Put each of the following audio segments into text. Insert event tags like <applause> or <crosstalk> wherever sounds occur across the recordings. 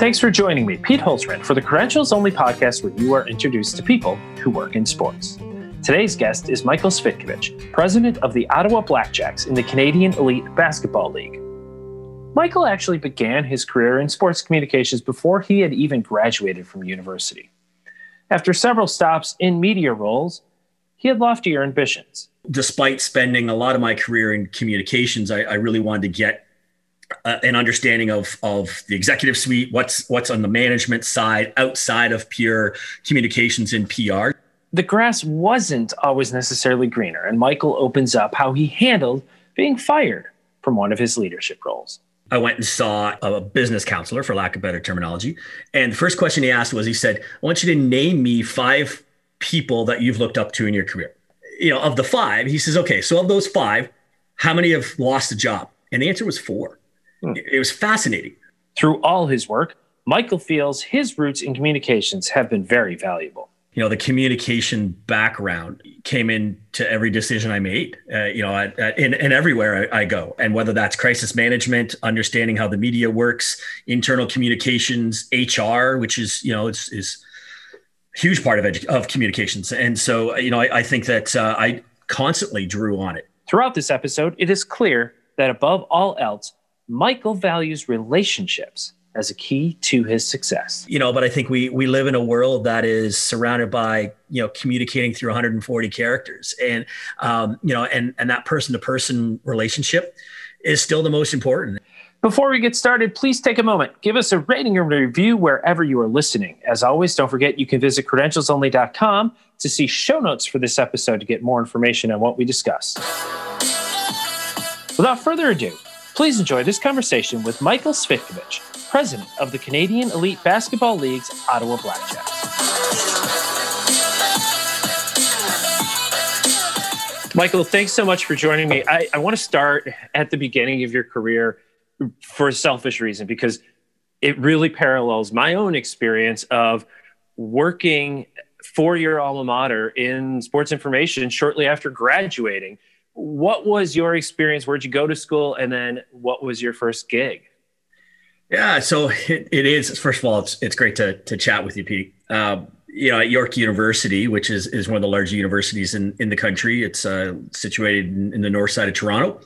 Thanks for joining me, Pete Holzman, for the Credentials Only podcast where you are introduced to people who work in sports. Today's guest is Michael Cvitkovich, president of the Ottawa Blackjacks in the Canadian Elite Basketball League. Michael actually began his career in sports communications before he had even graduated from university. After several stops in media roles, he had loftier ambitions. Despite spending a lot of my career in communications, I, I really wanted to get uh, an understanding of of the executive suite, what's what's on the management side outside of pure communications and PR. The grass wasn't always necessarily greener, and Michael opens up how he handled being fired from one of his leadership roles. I went and saw a business counselor, for lack of better terminology. And the first question he asked was, he said, I want you to name me five people that you've looked up to in your career. You know, of the five, he says, okay, so of those five, how many have lost a job? And the answer was four. Hmm. It was fascinating. Through all his work, Michael feels his roots in communications have been very valuable you know the communication background came into every decision i made uh, you know at, at, in, in everywhere I, I, go and whether that's crisis management understanding how the media works internal communications hr which is you know is, is huge part of edu- of communications and so you know i, I think that uh, i constantly drew on it throughout this episode it is clear that above all else michael values relationships as a key to his success. You know, but I think we we live in a world that is surrounded by you know communicating through 140 characters, and um, you know, and and that person to person relationship is still the most important. Before we get started, please take a moment, give us a rating and review wherever you are listening. As always, don't forget you can visit credentialsonly.com to see show notes for this episode to get more information on what we discuss. Without further ado, please enjoy this conversation with Michael Cvitkovich, president of the Canadian Elite Basketball League's Ottawa Blackjacks. Michael, thanks so much for joining me. I, I want to start at the beginning of your career for a selfish reason because it really parallels my own experience of working for your alma mater in sports information shortly after graduating. What was your experience? Where'd you go to school? And then what was your first gig? Yeah, so it, it is. First of all, it's it's great to to chat with you, Pete. Uh, you know, at York University, which is is one of the largest universities in in the country. It's uh, situated in, in, the north side of Toronto.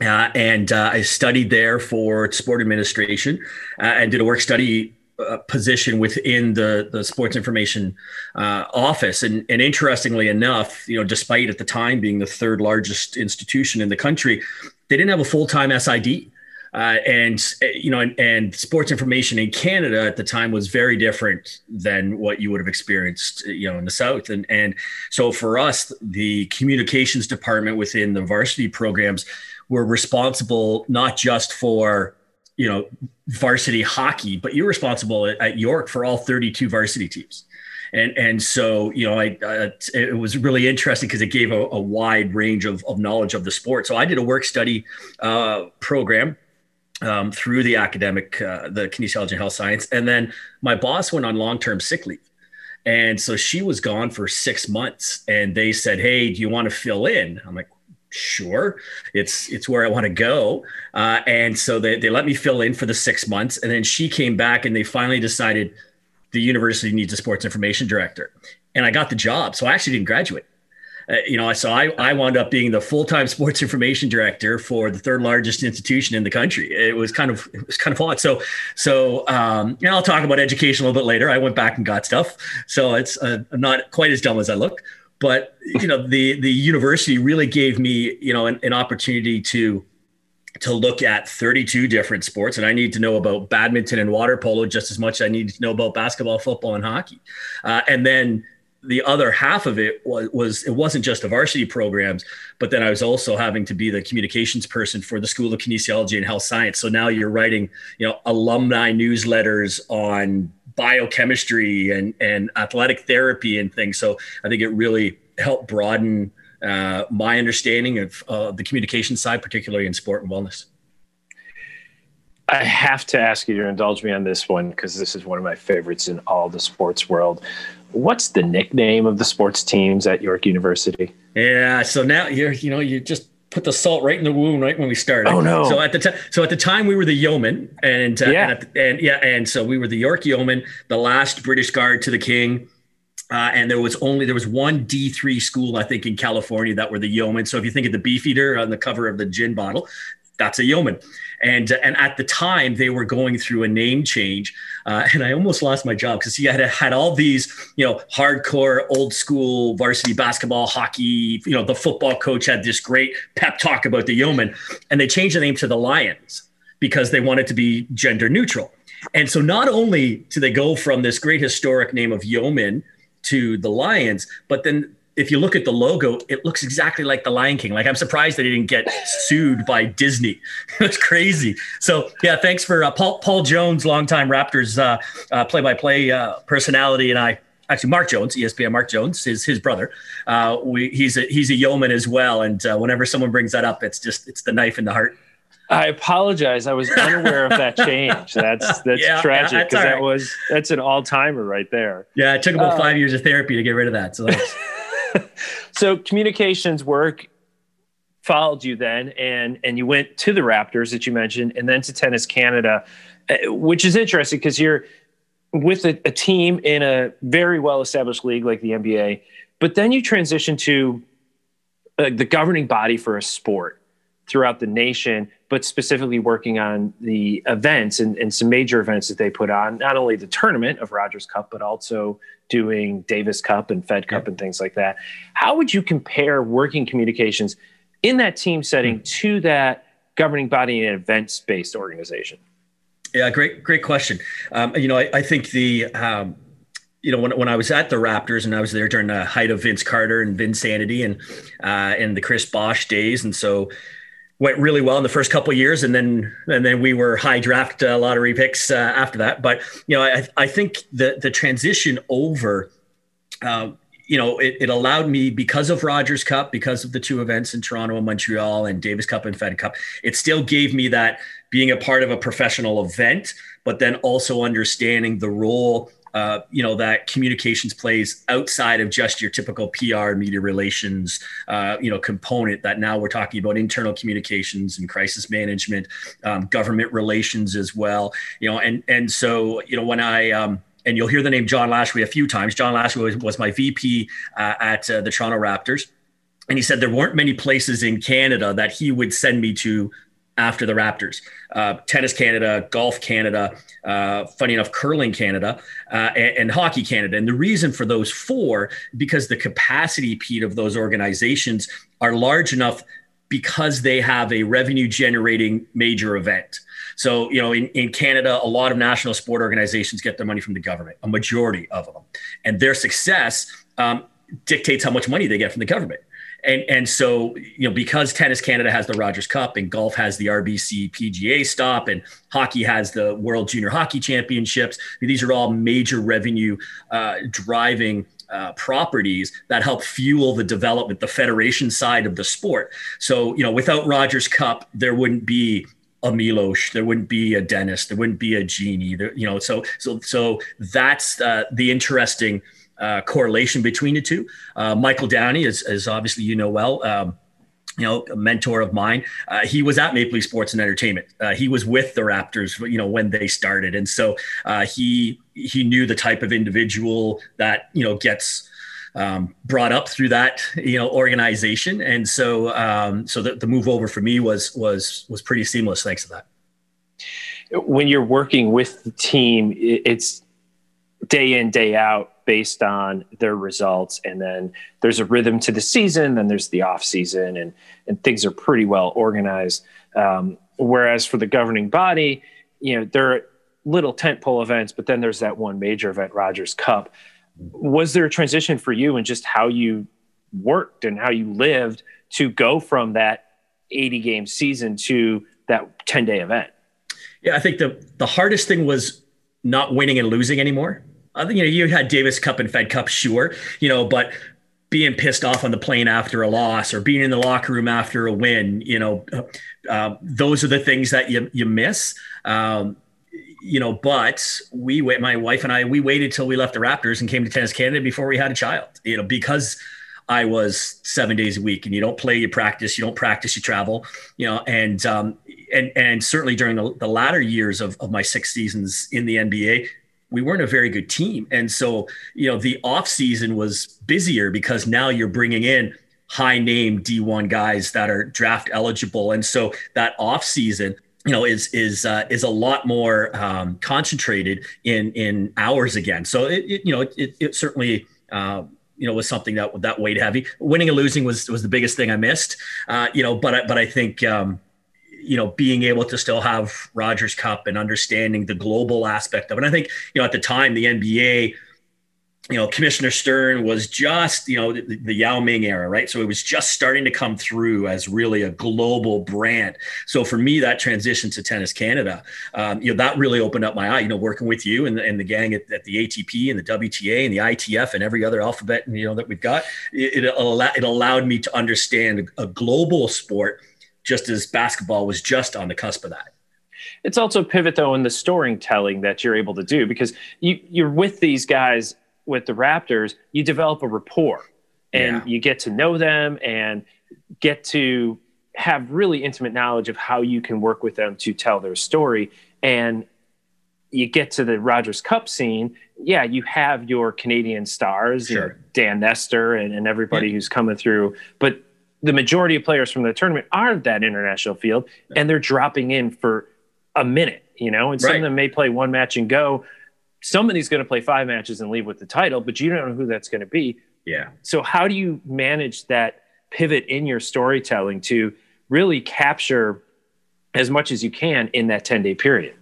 Uh, and uh, I studied there for sport administration uh, and did a work study uh, position within the the sports information uh, office. And, and interestingly enough, you know, despite at the time being the third largest institution in the country, they didn't have a full time SID. Uh, and you know, and, and, sports information in Canada at the time was very different than what you would have experienced, you know, in the South. And and so for us, the communications department within the varsity programs were responsible not just for you know varsity hockey, but you're responsible at, at York for all 32 varsity teams. And, and so, you know, I, uh, it was really interesting because it gave a, a, wide range of, of knowledge of the sport. So I did a work study uh, program um, through the academic, uh, the kinesiology and health science. And then my boss went on long term sick leave. And so she was gone for six months. And they said, Hey, do you want to fill in? I'm like, Sure, it's it's where I want to go, uh, and so they, they let me fill in for the six months, and then she came back, and they finally decided the university needs a sports information director, and I got the job. So I actually didn't graduate. Uh, you know, so I, I wound up being the full time sports information director for the third largest institution in the country. It was kind of it was kind of odd. So so um, and I'll talk about education a little bit later. I went back and got stuff, so it's uh, I'm not quite as dumb as I look. But you know, the the university really gave me you know an, an opportunity to to look at 32 different sports and i need to know about badminton and water polo just as much as i need to know about basketball football and hockey uh, and then the other half of it was, was, it wasn't just the varsity programs, but then I was also having to be the communications person for the School of Kinesiology and Health Science. So now you're writing, you know, alumni newsletters on biochemistry and and athletic therapy and things. So I think it really helped broaden uh, my understanding of uh, the communication side, particularly in sport and wellness. I have to ask you to indulge me on this one because this is one of my favorites in all the sports world. What's the nickname of the sports teams at York University? Yeah, so now you're you know you're just put the salt right in the wound right when we started. Oh no! So at the time, so at the time we were the yeomen, and uh, yeah, and, the, and, yeah, and so we were the York Yeomen, the last British guard to the King. Uh, and there was only there was one D three school I think in California that were the yeomen. So if you think of the Beefeater on the cover of the gin bottle, that's a yeoman. And and at the time they were going through a name change, uh, and I almost lost my job because he had had all these you know hardcore old school varsity basketball, hockey. You know the football coach had this great pep talk about the yeoman, and they changed the name to the Lions because they wanted to be gender neutral. And so not only do they go from this great historic name of yeoman to the Lions, but then if you look at the logo, it looks exactly like the Lion King. Like I'm surprised that he didn't get sued by Disney. <laughs> it's crazy. So yeah, thanks for uh, Paul Paul Jones, longtime Raptors uh, uh, play-by-play uh, personality, and I actually Mark Jones, ESPN Mark Jones, his his brother. Uh, we he's a he's a yeoman as well, and uh, whenever someone brings that up, it's just it's the knife in the heart. I apologize. I was unaware of that change. <laughs> That's that's yeah, tragic because yeah, that was that's an all timer right there. Yeah, it took about uh, five years of therapy to get rid of that. So, <laughs> so communications work followed you then, and and you went to the Raptors that you mentioned, and then to Tennis Canada, uh, which is interesting because you're with a, a team in a very well established league like the NBA, but then you transition to uh, the governing body for a sport throughout the nation, but specifically working on the events and, and, some major events that they put on, not only the tournament of Rogers Cup, but also doing Davis Cup and Fed Cup and things like that. How would you compare working communications in that team setting mm-hmm. to that governing body and events based organization? Yeah, great, great question. Um, you know, I, I think the, um, you know, when, when I was at the Raptors and I was there during the height of Vince Carter and Vinsanity and uh, and the Chris Bosh days, and so went really well in the first couple years, and then and then we were high draft uh, lottery picks uh, after that. But you know, I, I think the the transition over. Uh, you know, it, it, allowed me because of Rogers Cup, because of the two events in Toronto and Montreal, and Davis Cup and Fed Cup. It still gave me that being a part of a professional event, but then also understanding the role uh, you know that communications plays outside of just your typical PR media relations uh, you know component that now we're talking about internal communications and crisis management um, government relations as well you know and and so you know when I um, and you'll hear the name John Lashway a few times. John Lashway was, was my VP uh, at uh, the Toronto Raptors. And he said there weren't many places in Canada that he would send me to after the Raptors. Uh, Tennis Canada, Golf Canada, uh, funny enough, Curling Canada, uh, and, and, Hockey Canada. And the reason for those four, because the capacity, Pete, of those organizations are large enough because they have a revenue generating major event. So, you know, in, in Canada, a lot of national sport organizations get their money from the government, a majority of them. And their success um, dictates how much money they get from the government and and so you know because tennis canada has the rogers cup and golf has the rbc pga stop and hockey has the world junior hockey championships these are all major revenue uh, driving uh, properties that help fuel the development the federation side of the sport so you know without rogers cup there wouldn't be a Milos, there wouldn't be a Denis, there wouldn't be a Genie, there, you know. So, so, so that's uh, the interesting uh, correlation between the two. Uh, Michael Downey, as, as obviously you know well, um, you know, a mentor of mine. Uh, he was at Maple Leaf Sports and Entertainment. Uh, he was with the Raptors, you know, when they started, and so uh, he he knew the type of individual that you know gets um, brought up through that you know organization, and so um, so the, the move over for me was was was pretty seamless thanks to that. When you're working with the team, it's day in day out based on their results. And then there's a rhythm to the season then there's the off season and and things are pretty well organized. Um, whereas for the governing body you know there are little tentpole events but then there's that one major event rogers cup. Was there a transition for you and just how you worked and how you lived to go from that 80 game season to that 10 day event? Yeah i think the the hardest thing was not winning and losing anymore I think you know you had Davis Cup and Fed Cup, sure, you know, but being pissed off on the plane after a loss or being in the locker room after a win, you know, uh, those are the things that you you miss. Um, you know, but we wait. My wife and I we waited till we left the Raptors and came to Tennis Canada before we had a child. You know, because I was seven days a week. And you don't play, you practice. You don't practice, you travel. You know, and um, and and certainly during the, the latter years of, of my six seasons in the NBA, we weren't a very good team. And so, you know, the off season was busier because now you're bringing in high name D1 guys that are draft eligible. And so that off season, you know, is is uh, is a lot more um, concentrated in in hours again. So it, it you know it, it certainly uh, you know was something that that weighed heavy. Winning and losing was was the biggest thing I missed. Uh, you know, but but I think um, you know, being able to still have Rogers Cup and understanding the global aspect of it. And I think, you know, at the time, the NBA, you know, Commissioner Stern was just, you know, the, the, Yao Ming era, right? So it was just starting to come through as really a global brand. So for me, that transition to Tennis Canada, um, you know, that really opened up my eye, you know, working with you and, and the gang at, at, the ATP and the WTA and the ITF and every other alphabet, you know, that we've got, it, it, it allowed me to understand a global sport – just as basketball was just on the cusp of that. It's also pivot though in the storytelling that you're able to do because you you're with these guys with the Raptors, you develop a rapport and yeah. you get to know them and get to have really intimate knowledge of how you can work with them to tell their story and you get to the Rogers Cup scene, yeah, you have your Canadian stars, sure. Dan Nestor and, and everybody yeah. who's coming through, but the majority of players from the tournament aren't that international field and they're dropping in for a minute, you know, and some right. of them may play one match and go. Somebody's going to play five matches and leave with the title, but you don't know who that's going to be. Yeah. So how do you manage that pivot in your storytelling to really capture as much as you can in that 10 day period?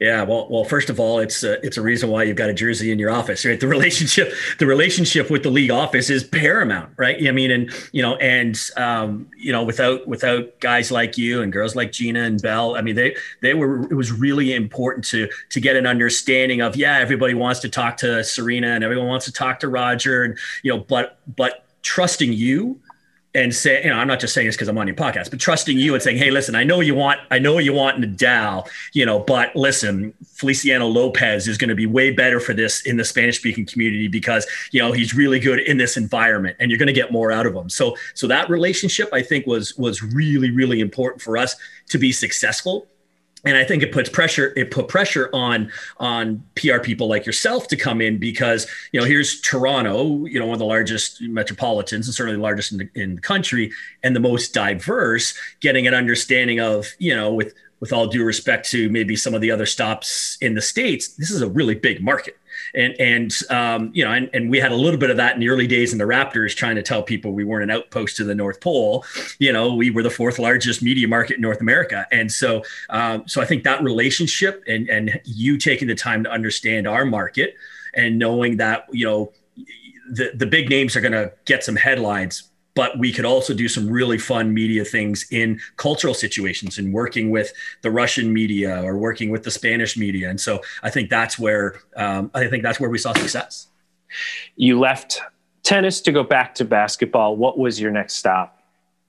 Yeah, well, well, first of all, it's a, it's a reason why you've got a jersey in your office, right? The relationship, the relationship with the league office is paramount, right? I mean, and you know, and um, you know, without without guys like you and girls like Gina and Belle, I mean, they they were. It was really important to to get an understanding of, yeah, everybody wants to talk to Serena and everyone wants to talk to Roger, and you know, but but trusting you and say, you know, I'm not just saying this because I'm on your podcast, but trusting you and saying, hey, listen, I know you want, I know you want Nadal, you know, but listen, Feliciano Lopez is going to be way better for this in the Spanish speaking community because, you know, he's really good in this environment and you're going to get more out of him. So, so that relationship I think was, was really, really important for us to be successful and I think it puts pressure. It put pressure on on PR people like yourself to come in because you know here's Toronto, you know one of the largest metropolitans and certainly the largest in the, in the country and the most diverse. Getting an understanding of you know with with all due respect to maybe some of the other stops in the states, this is a really big market and and um, you know, and, and we had a little bit of that in the early days in the Raptors, trying to tell people we weren't an outpost to the North Pole. You know, we were the fourth largest media market in North America, and so um, so I think that relationship and and you taking the time to understand our market and knowing that you know the the big names are going to get some headlines but we could also do some really fun media things in cultural situations and working with the Russian media or working with the Spanish media. And so I think that's where um, I think that's where we saw success. You left tennis to go back to basketball. What was your next stop?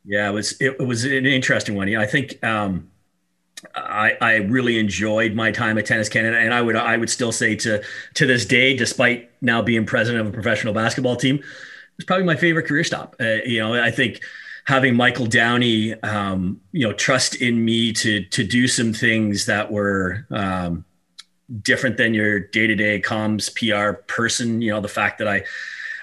Yeah, it was it, was an interesting one. Yeah, I think um, I, I really enjoyed my time at Tennis Canada, and I would I would still say to to this day, despite now being president of a professional basketball team, was probably my favorite career stop. Uh, you know, I think having Michael Downey, um, you know, trust in me to to do some things that were um, different than your day to day comms PR person. You know, the fact that I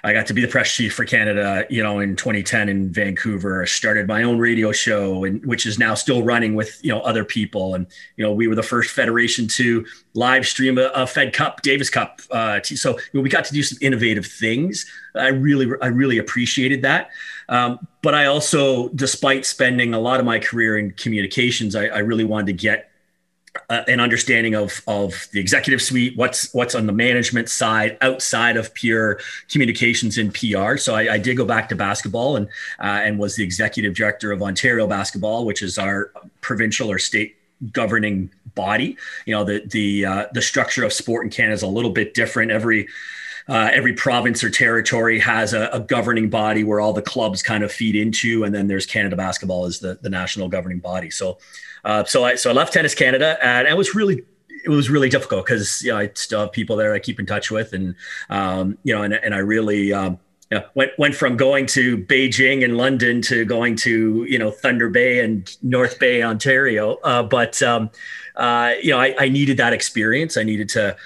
I got to be the press chief for Canada, you know, in 2010 in Vancouver. I started my own radio show, and which is now still running with you know other people. And you know, we were the first federation to live stream a, a Fed Cup, Davis Cup. Uh, so you know, we got to do some innovative things. I really, I really appreciated that. Um, but I also, despite spending a lot of my career in communications, I, I really wanted to get an understanding of of the executive suite, what's what's on the management side outside of pure communications and PR. So I, I did go back to basketball and uh, and was the executive director of Ontario Basketball, which is our provincial or state governing body. You know the the uh, the structure of sport in Canada is a little bit different. Every uh, every province or territory has a, a, governing body where all the clubs kind of feed into, and then there's Canada Basketball as the, the national governing body. So uh, so I so I left Tennis Canada, and it was really it was really difficult because you know I still have people there I keep in touch with, and um, you know, and, and I really um, yeah, went went from going to Beijing and London to going to you know Thunder Bay and North Bay, Ontario. Uh, but um, uh, you know, I, I, needed that experience. I needed to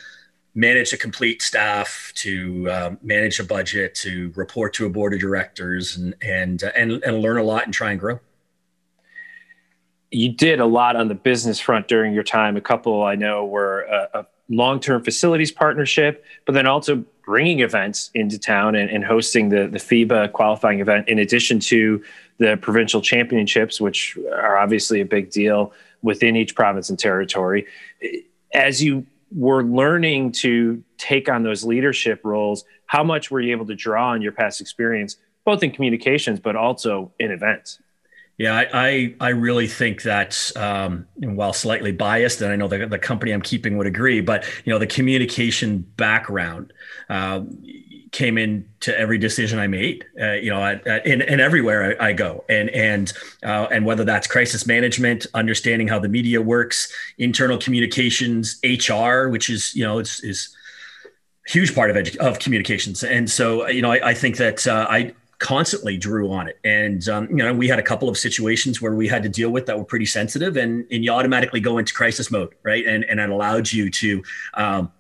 manage a complete staff, to um, manage a budget, to report to a board of directors, and and uh, and and learn a lot and try and grow. You did a lot on the business front during your time. A couple I know were a, a long-term facilities partnership, but then also bringing events into town and, and, hosting the, the FIBA qualifying event, in addition to the provincial championships, which are obviously a big deal within each province and territory. As you were learning to take on those leadership roles, how much were you able to draw on your past experience, both in communications, but also in events? Yeah, I, I, I really think that um, while slightly biased, and I know the, the company I'm keeping would agree, but you know the communication background uh, came into every decision I made. Uh, you know, at, at, in, everywhere I, I, go, and and uh, and whether that's crisis management, understanding how the media works, internal communications, HR, which is you know it's is huge part of edu- of communications, and so you know I, I think that uh, I constantly drew on it. And um, you know, we had a couple of situations where we had to deal with that were pretty sensitive, and and you automatically go into crisis mode, right? And and it allowed you to um,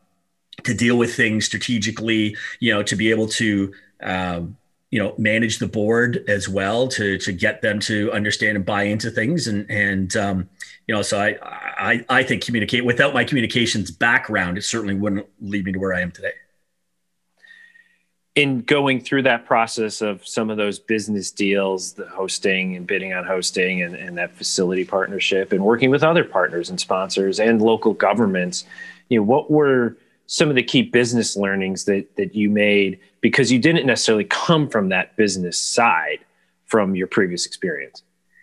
to deal with things strategically, you know, to be able to um, you know manage the board as well to to get them to understand and buy into things and and um, you know so I, I i think communicate without my communications background it certainly wouldn't lead me to where i am today in going through that process of some of those business deals, the hosting and bidding on hosting and, and that facility partnership and working with other partners and sponsors and local governments, you know, what were some of the key business learnings that that you made because you didn't necessarily come from that business side from your previous experience?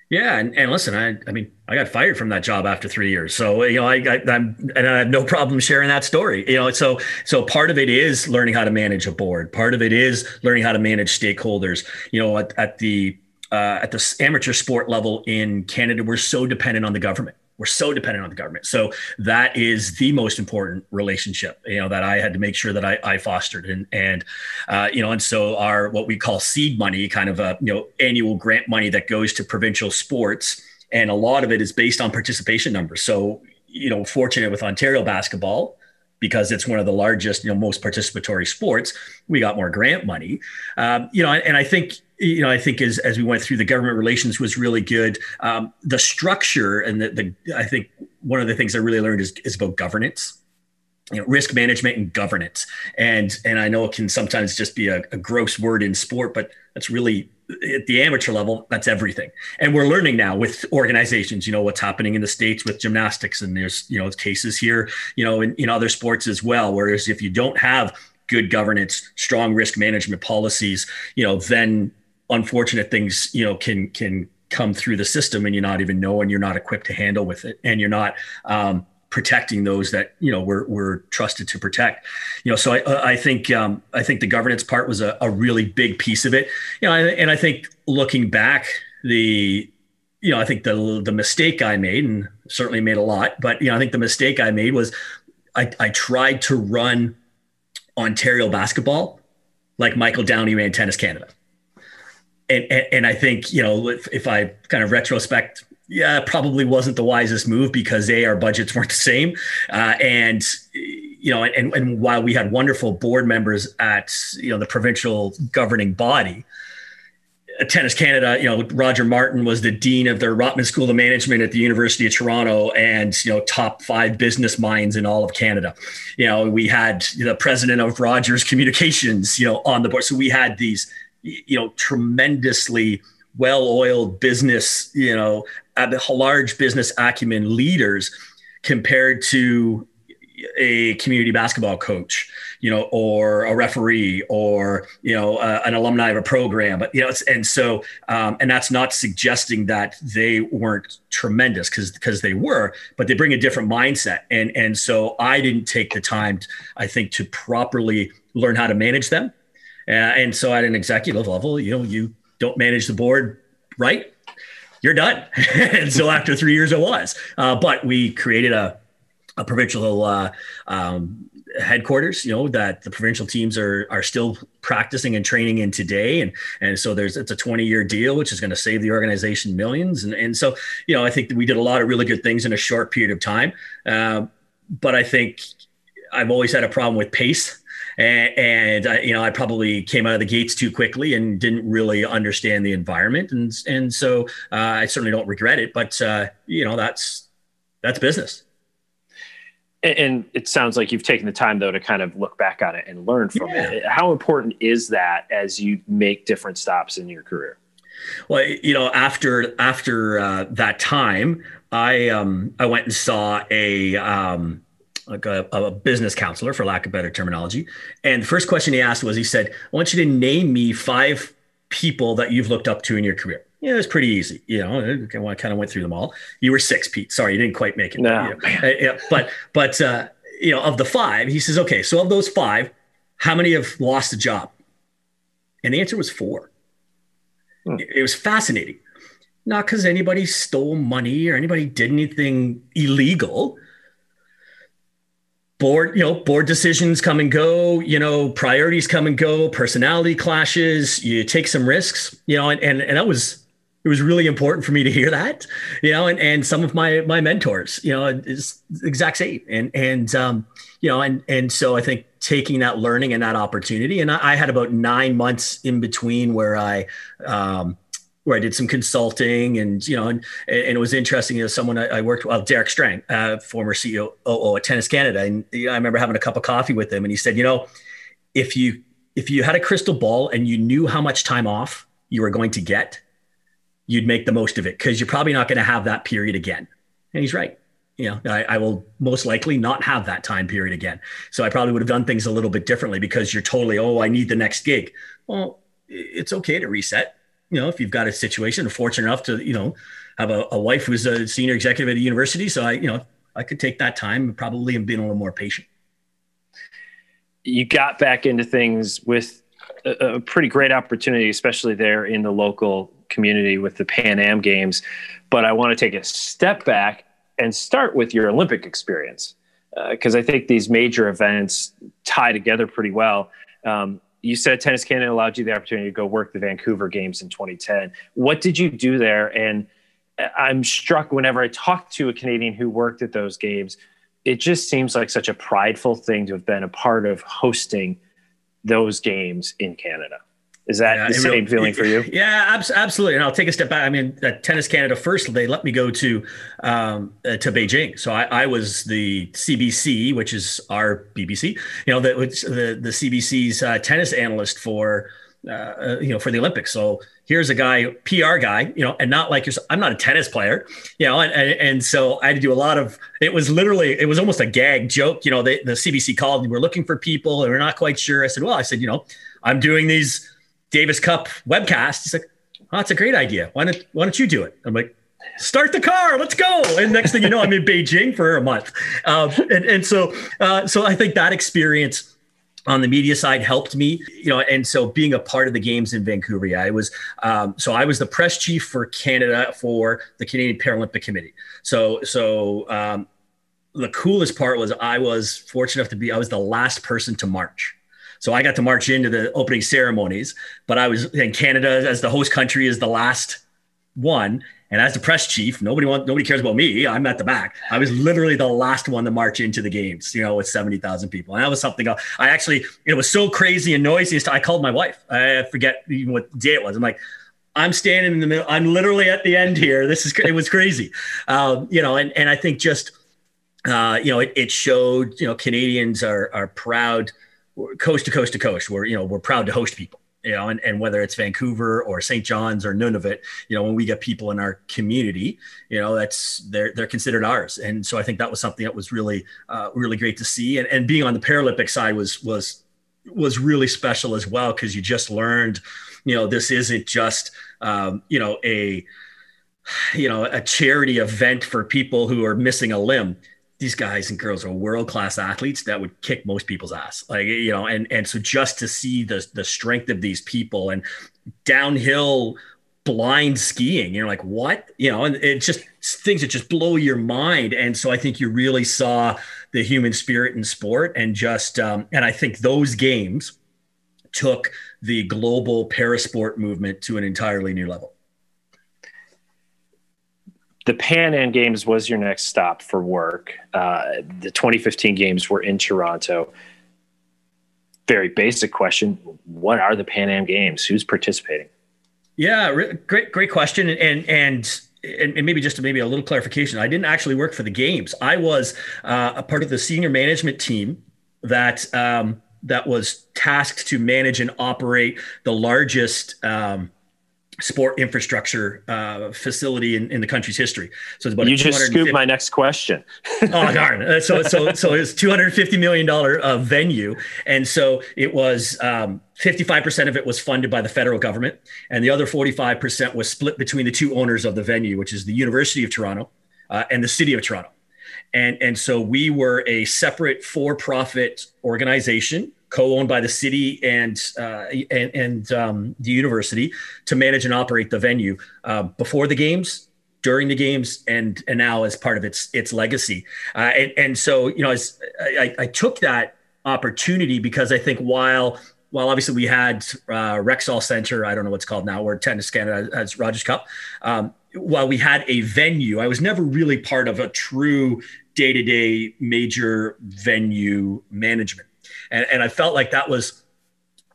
Yeah, and, and listen, I I mean, I got fired from that job after three years, so you know, I, I am and I have no problem sharing that story. You know, so so part of it is learning how to manage a board. Part of it is learning how to manage stakeholders. You know, at, at the uh, at the amateur sport level in Canada, we're so dependent on the government. We're so dependent on the government. So that is the most important relationship, you know, that I had to make sure that I, I fostered. And, and, uh, you know, and so our, what we call seed money, kind of a, you know, annual grant money that goes to provincial sports. And a lot of it is based on participation numbers. So, you know, fortunate with Ontario basketball, because it's one of the largest, you know, most participatory sports, we got more grant money. Um, you know, and I think you know, I think as as we went through, the government relations was really good. Um, the structure and the, the I think one of the things I really learned is, is about governance. You know, risk management and governance, and and I know it can sometimes just be a, a gross word in sport, but that's really at the amateur level, that's everything. And we're learning now with organizations, you know, what's happening in the States with gymnastics. And there's, you know, cases here, you know, in, in other sports as well. Whereas if you don't have good governance, strong risk management policies, you know, then unfortunate things you know can can come through the system and you're not even know and you're not equipped to handle with it and you're not um, protecting those that you know we're, we're trusted to protect. You know so i, I think um, i think the governance part was a, a really big piece of it. You know and i think looking back the you know i think the the mistake i made and certainly made a lot but you know i think the mistake i made was i, I tried to run ontario basketball like michael downey ran tennis canada and, and, and I think you know if, if I kind of retrospect, yeah, probably wasn't the wisest move because a our budgets weren't <laughs> the same, uh, and you know, and and while we had wonderful board members at you know the provincial governing body, uh, Tennis Canada, you know, Roger Martin was the dean of the Rotman School of Management at the University of Toronto and, you know, top five business minds in all of Canada. You know, we had the president of Rogers Communications, you know, on the board. So we had these you know tremendously well-oiled business you know large business acumen leaders compared to a community basketball coach you know or a referee or you know uh, an alumni of a program. But you know and so um, and that's not suggesting that they weren't tremendous because because they were but they bring a different mindset. And and so i didn't take the time i think to properly learn how to manage them uh, and so at an executive level, you know, you don't manage the board right, you're done. <laughs> and so after three years, it was. Uh, but we created a a provincial uh, um, headquarters you know that the provincial teams are are still practicing and training in today and and so there's it's a 20 year deal which is going to save the organization millions and and so you know i think that we did a lot of really good things in a short period of time uh, but i think i've always had a problem with pace and, and I, you know i probably came out of the gates too quickly and didn't really understand the environment. And and so uh, i certainly don't regret it but uh, you know that's that's business. And it sounds like you've taken the time though to kind of look back on it and learn from yeah. it how important is that as you make different stops in your career? Well you know after after uh, that time i um i went and saw a um like a, a, business counselor for lack of better terminology and the first question he asked was he said i want you to name me five people that you've looked up to in your career yeah, it was pretty easy. You know, I kind of went through them all. You were six, Pete. Sorry, you didn't quite make it. No, uh, yeah, but but uh, you know, of the five, he says, okay, so of those five, how many have lost a job? And the answer was four. Hmm. It, it was fascinating. Not because anybody stole money or anybody did anything illegal. Board, you know, board decisions come and go, you know, priorities come and go, personality clashes, you take some risks, you know, and, and, and that was it was really important for me to hear that, you know, and, and some of my, my mentors, you know, is exact same. And, and, um, you know, and, and so I think taking that learning and that opportunity, and I, I had about nine months in between where I, um, where I did some consulting and, you know, and, and it was interesting. You know, someone I, I worked with, Derek Strang, uh, former CEO at Tennis Canada. And I remember having a cup of coffee with him and he said, you know, if you, if you had a crystal ball and you knew how much time off you were going to get, you'd make the most of it because you're probably not going to have that period again. And he's right. You know, I, I, will most likely not have that time period again. So I probably would have done things a little bit differently because you're totally, oh, I need the next gig. Well, it's okay to reset. You know, if you've got a situation, I'm fortunate enough to, you know, have a, a wife who's a senior executive at a university. So I, you know, I could take that time and probably have been a little more patient. You got back into things with a, a pretty great opportunity, especially there in the local community with the Pan Am Games. But I want to take a step back and start with your Olympic experience because uh, I think these major events tie together pretty well. Um, you said Tennis Canada allowed you the opportunity to go work the Vancouver Games in 2010. What did you do there? And uh, I'm struck whenever I talk to a Canadian who worked at those games, it just seems like such a prideful thing to have been a part of hosting those games in Canada. Is that yeah, the same feeling for you? Yeah, absolutely. And I'll take a step back. I mean, at Tennis Canada first, they let me go to um, uh, to Beijing. So I, I, was the CBC, which is our BBC. You know, the the, the CBC's uh, tennis analyst for uh, uh, you know for the Olympics. So here's a guy, PR guy, you know, and not like yourself. I'm not a tennis player, you know, and, and, and so I had to do a lot of. It was literally, it was almost a gag joke. You know, the CBC called. And we're looking for people, and we're not quite sure. I said, well, I said, you know, I'm doing these Davis Cup webcast. He's like, oh, that's a great idea. Why don't why don't you do it? I'm like, start the car, let's go. And next thing you know, I'm in Beijing for a month. Um, and, and so uh, so I think that experience on the media side helped me, you know, and so being a part of the games in Vancouver, yeah, I was, um, so I was the press chief for Canada for the Canadian Paralympic Committee. So, so um, the coolest part was I was fortunate enough to be, I was the last person to march. So I got to march into the opening ceremonies, but I was in Canada as the host country is the last one. And as the press chief, nobody want, nobody cares about me. I'm at the back. I was literally the last one to march into the games, you know, with 70,000 people. And that was something I actually, it was so crazy and noisy. I called my wife. I forget even what day it was. I'm like, I'm standing in the middle. I'm literally at the end here. This is, it was crazy. Um, you know, and, and I think just, uh, you know, it, it showed, you know, Canadians are, are proud coast to coast to coast. We're you know we're proud to host people. You know, and, and whether it's Vancouver or St. John's or Nunavut, you know, when we get people in our community, you know, that's they're they're considered ours. And so I think that was something that was really uh, really great to see. And and being on the Paralympic side was was was really special as well because you just learned, you know, this isn't just um, you know a you know a charity event for people who are missing a limb these guys and girls are world class athletes that would kick most people's ass. Like you know, and and so just to see the the strength of these people and downhill blind skiing, you're like, what? You know, and it just things that just blow your mind. And so I think you really saw the human spirit in sport and just, um, and I think those games took the global parasport movement to an entirely new level. The Pan Am Games was your next stop for work. Uh, the 2015 games were in Toronto. Very basic question: What are the Pan Am Games? Who's participating? Yeah, great, great question, and and and, maybe just maybe a little clarification. I didn't actually work for the games. I was uh, a part of the senior management team that um, that was tasked to manage and operate the largest um, sport infrastructure uh, facility in, in the country's history. So it's about you just scooped my next question. <laughs> oh darn! Uh, so so so it's two hundred fifty million dollar uh, venue, and so it was. Um, 55% of it was funded by the federal government, and the other 45% was split between the two owners of the venue, which is the University of Toronto uh, and the City of Toronto. And, and so we were a separate for profit organization co-owned by the city and uh, and, and um, the university to manage and operate the venue uh, before the games, during the games, and and now as part of its its legacy. Uh, and, and so you know, as I, I, took that opportunity because I think while while obviously we had uh, Rexall Center, I don't know what's called now, where Tennis Canada as Rogers Cup. Um, while we had a venue, I was never really part of a true day to day major venue management and, and I felt like that was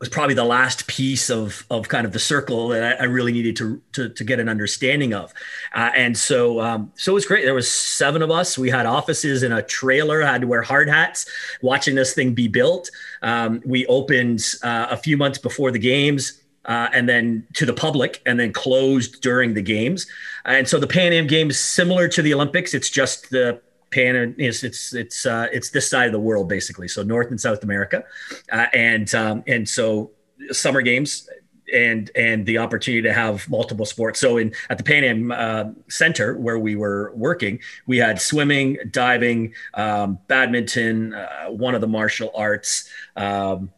was probably the last piece of of kind of the circle that I, I really needed to, to, to get an understanding of, uh, and so um, so it was great. There was seven of us. We had offices in a trailer. Had to wear hard hats, watching this thing be built. Um, we opened uh, a few months before the games. Uh, and then to the public, and then closed during the games. And so the Pan Am Games, similar to the Olympics, it's just the Pan is it's it's uh, it's this side of the world basically, so North and South America, uh, and um, and so summer games and and the opportunity to have multiple sports. So in at the Pan Am uh, Center where we were working, we had swimming, diving, um, badminton, uh, one of the martial arts. Um,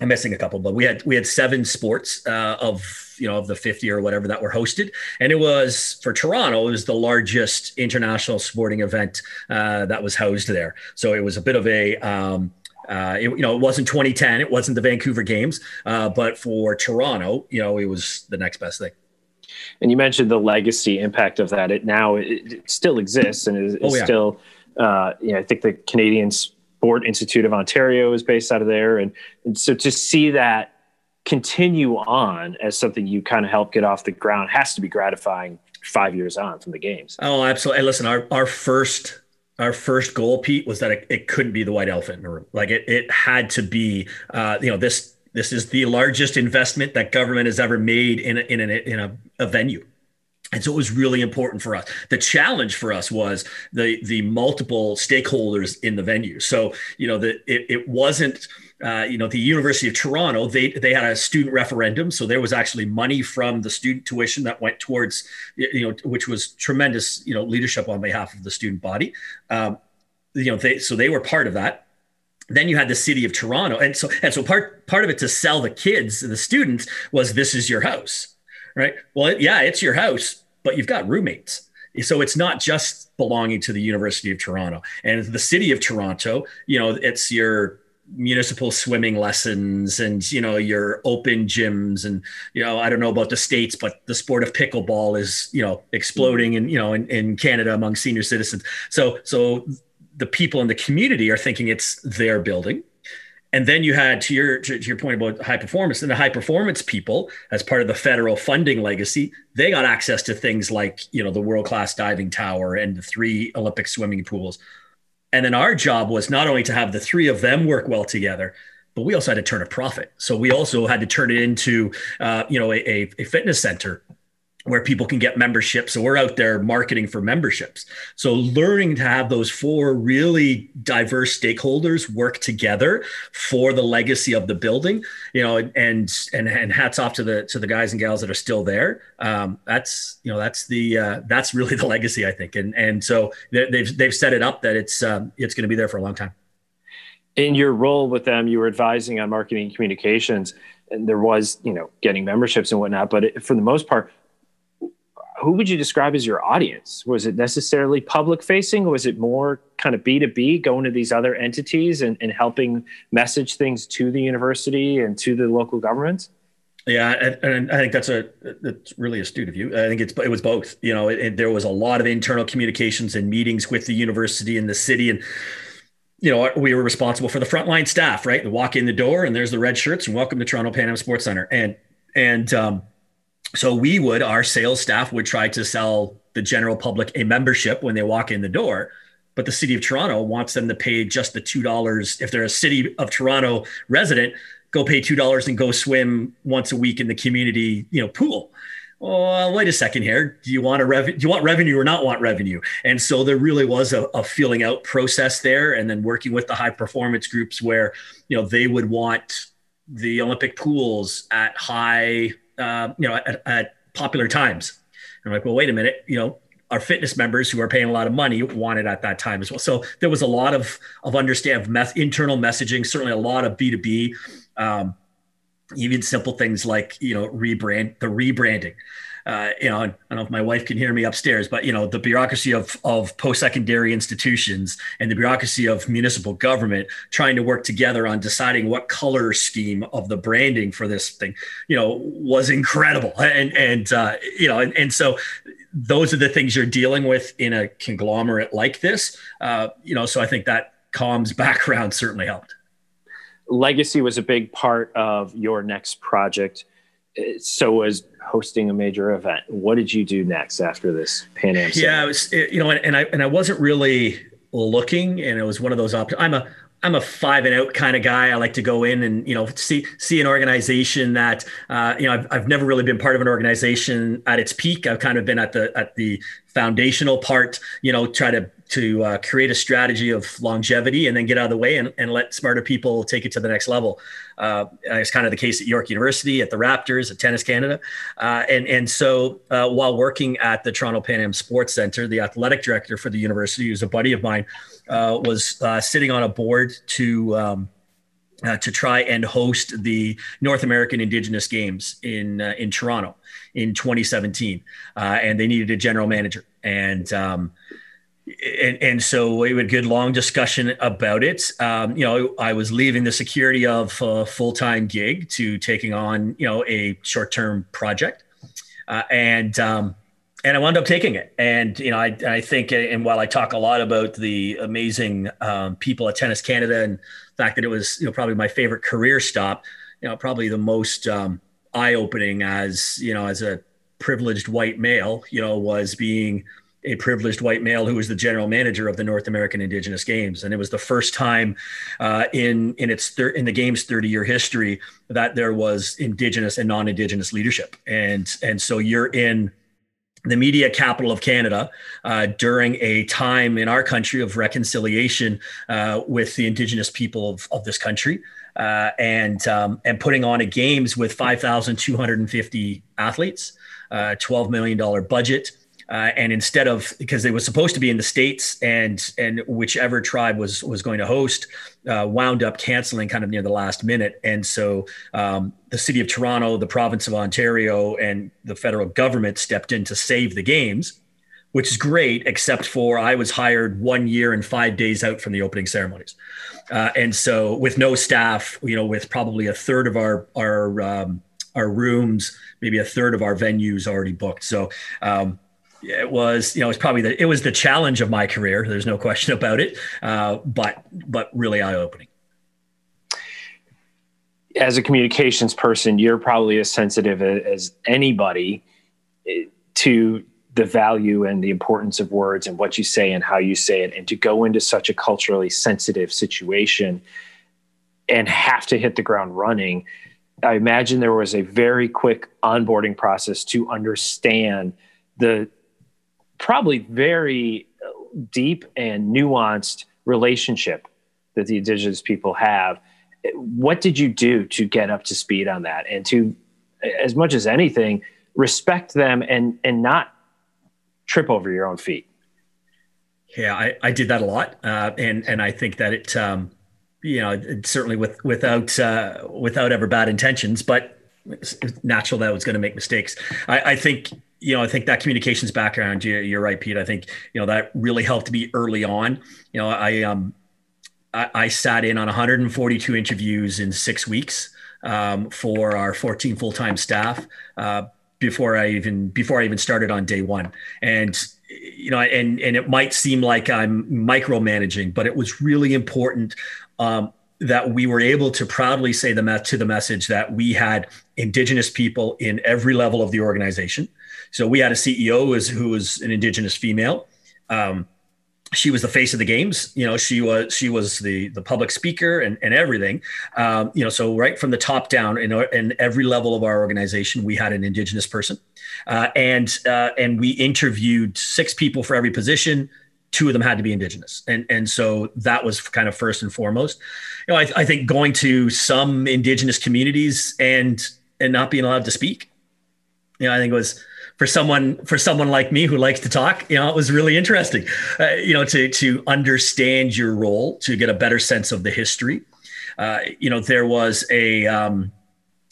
I'm missing a couple, but we had we had seven sports uh, of you know of the 50 or whatever that were hosted and it was for toronto it was the largest international sporting event uh, that was housed there so it was a bit of a um, uh, it, you know, it wasn't 2010, it wasn't the Vancouver Games, uh, but for Toronto, you know, it was the next best thing. And you mentioned the legacy impact of that. It now it, it still exists and is, is oh, yeah. still, uh, you know, I think the Canadian Sport Institute of Ontario is based out of there, and, and so to see that continue on as something you kind of help get off the ground has to be gratifying five years on from the games. Oh, absolutely. And listen, our, our first our first goal, Pete, was that it, it, couldn't be the white elephant in the room. Like it, it had to be, uh, you know, this this is the largest investment that government has ever made in a, in a, in a, a venue. And so it was really important for us. The challenge for us was the the multiple stakeholders in the venue. So you know that it, it wasn't uh, you know, the University of Toronto, they they had a student referendum, so there was actually money from the student tuition that went towards, you know, which was tremendous, you know, leadership on behalf of the student body. Um, you know, they so they were part of that. Then you had the city of Toronto, and so and so part part of it to sell the kids, the students, was this is your house, right? Well, it, yeah, it's your house, but you've got roommates. So it's not just belonging to the University of Toronto and the city of Toronto. You know, it's your municipal swimming lessons and you know your open gyms and you know i don't know about the states but the sport of pickleball is you know exploding and you know in, in canada among senior citizens. So so the people in the community are thinking it's their building. And then you had to your to your point about high performance and the high performance people as part of the federal funding legacy they got access to things like you know the world class diving tower and the three olympic swimming pools and then our job was not only to have the three of them work well together, but we also had to turn a profit. So we also had to turn it into, uh, you know, a, a fitness center where people can get memberships. So we're out there marketing for memberships. So learning to have those four really diverse stakeholders work together for the legacy of the building, you know, and and and hats off to the to the guys and gals that are still there. Um, that's you know that's the uh, that's really <laughs> the legacy I think, and and so they've they've set it up that it's um, it's going to be there for a long time. In your role with them, you were advising on marketing communications, and there was you know getting memberships and whatnot. But it, for the most part, who would you describe as your audience? Was it necessarily public facing? Was it more kind of B2B, going to these other entities and, and helping message things to the university and to the local governments? Yeah, and, I think that's a that's really astute of you. I think it's it was both. You know, it, it, there was a lot of internal communications and meetings with the university and the city, and you know, we were responsible for the frontline staff, right? They walk in the door, and there's the red shirts, and welcome to Toronto Pan Am Sports Center, and and um, so we would, our sales staff would try to sell the general public a membership when they walk in the door. But the city of Toronto wants them to pay just the $2. If they're a city of Toronto resident, go pay $2 and go swim once a week in the community, you know, pool. Well, wait a second here. Do you want a revenue? Do you want revenue or not want revenue? And so there really was a, a feeling out process there, and then working with the high performance groups where you know they would want the Olympic pools at high uh, you know, at, at, popular times. And I'm like, well, wait a minute, you know, our fitness members who are paying a lot of money want it at that time as well. So there was a lot of of understand meth, internal messaging, certainly a lot of B two B, um, even simple things like you know rebrand the rebranding uh, you know, I don't know if my wife can hear me upstairs, but you know, the bureaucracy of of post-secondary institutions and the bureaucracy of municipal government trying to work together on deciding what color scheme of the branding for this thing, you know, was incredible. And and uh, you know, and, and so those are the things you're dealing with in a conglomerate like this. Uh, you know, so I think that comms <laughs> background certainly helped. Legacy was a big part of your next project so was hosting a major event. What did you do next after this Pan Am? Yeah, it was, you know, and I and I wasn't really looking, and it was one of those options. I'm a I'm a five and out kind of guy. I like to go in and you know see see an organization that uh, you know I've, I've never really been part of an organization at its peak. I've kind of been at the at the foundational part. You know, try to to uh, create a strategy of longevity and then get out of the way and, and let smarter people take it to the next level. Uh, it's kind of the case at York University, at the Raptors, at Tennis Canada. Uh, and, and so uh, while working at the Toronto Pan Am Sports Center, the athletic director for the university, who's a buddy of mine, uh, was uh, sitting on a board to um, uh, to try and host the North American Indigenous Games in uh, in Toronto in 2017, uh, and they needed a general manager. And um, and, and so we had a good long discussion about it. Um, you know, I was leaving the security of a full time gig to taking on you know a short term project, uh, and um, and I wound up taking it. And you know, I I think, and while I talk a lot about the amazing um, people at Tennis Canada and the fact that it was you know probably my favorite career stop, you know, probably the most um, eye opening as you know as a privileged white male, you know, was being a privileged white male who was the general manager of the North American Indigenous Games, and it was the first time uh, in in its thir- in the game's 30 year history that there was Indigenous and non Indigenous leadership, and and so you're in the media capital of Canada uh, during a time in our country of reconciliation uh, with the Indigenous people of, of this country. Uh, and um, and putting on a games with 5,250 athletes, uh, $12 million budget, uh, and instead of because it was supposed to be in the states and and whichever tribe was was going to host uh, wound up canceling kind of near the last minute. And so um, the city of toronto the province of ontario and the federal government stepped in to save the games which is great except for i was hired one year and five days out from the opening ceremonies. Uh, and so with no staff you know with probably a third of our our um, our rooms maybe a third of our venues already booked. So um, it was you know it was probably the it was the challenge of my career there's no question about it uh, but but really eye-opening. As a communications person you're probably as sensitive as anybody eh, to the value and the importance of words and what you say and how you say it and to go into such a culturally sensitive situation and have to hit the ground running. I imagine there was a very quick onboarding process to understand the probably very deep and nuanced relationship that the indigenous people have. What did you do to get up to speed on that? And to as much as anything respect them and and not trip over your own feet. Yeah i, I did that a lot uh, and and i think that it um, you know certainly with without uh, without ever bad intentions but it's natural that I was going to make mistakes. I, I think you know, I think that communications background, you're right, Pete. I think, you know, that really helped me early on. You know, I, um, I, I sat in on 142 interviews in six weeks um, for our 14 full-time staff uh, before I even before I even started on day one. And you know, and and it might seem like I'm micromanaging, but it was really important um, that we were able to proudly say the to the message that we had Indigenous people in every level of the organization so we had a CEO who was, an indigenous female. Um, she was the face of the games. You know, she was she was the the public speaker and, and everything. Um, you know, so right from the top down, in, in every level of our organization, we had an indigenous person, uh, and uh, and we interviewed six people for every position. Two of them had to be indigenous, and and so that was kind of first and foremost. You know, I, I think going to some indigenous communities and and not being allowed to speak. You know, I think it was for someone for someone like me who likes to talk, you know, it was really interesting, uh, you know, to to understand your role, to get a better sense of the history. Uh, you know, there was a um,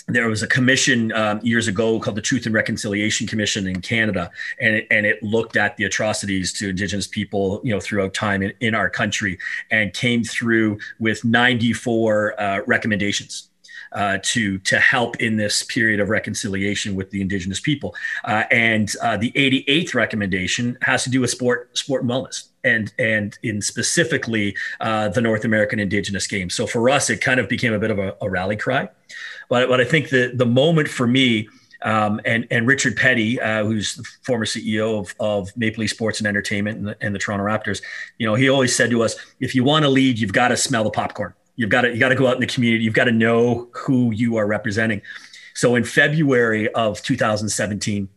there was a commission um, years ago called the Truth and Reconciliation Commission in Canada, and it, and it looked at the atrocities to Indigenous people, you know, throughout time in, in our country, and came through with 94 uh, recommendations uh, to to help in this period of reconciliation with the indigenous people. Uh, and uh, the 88th recommendation has to do with sport, sport and wellness. And and in specifically uh, the North American Indigenous Games. So for us, it kind of became a bit of a, a rally cry. But but I think the the moment for me um, and and Richard Peddie, uh, who's the former CEO of, of Maple Leaf Sports and Entertainment and the, and the, Toronto Raptors, you know, he always said to us, if you want to lead, you've got to smell the popcorn. You've got to you got to go out in the community. You've got to know who you are representing. So in February of 2017,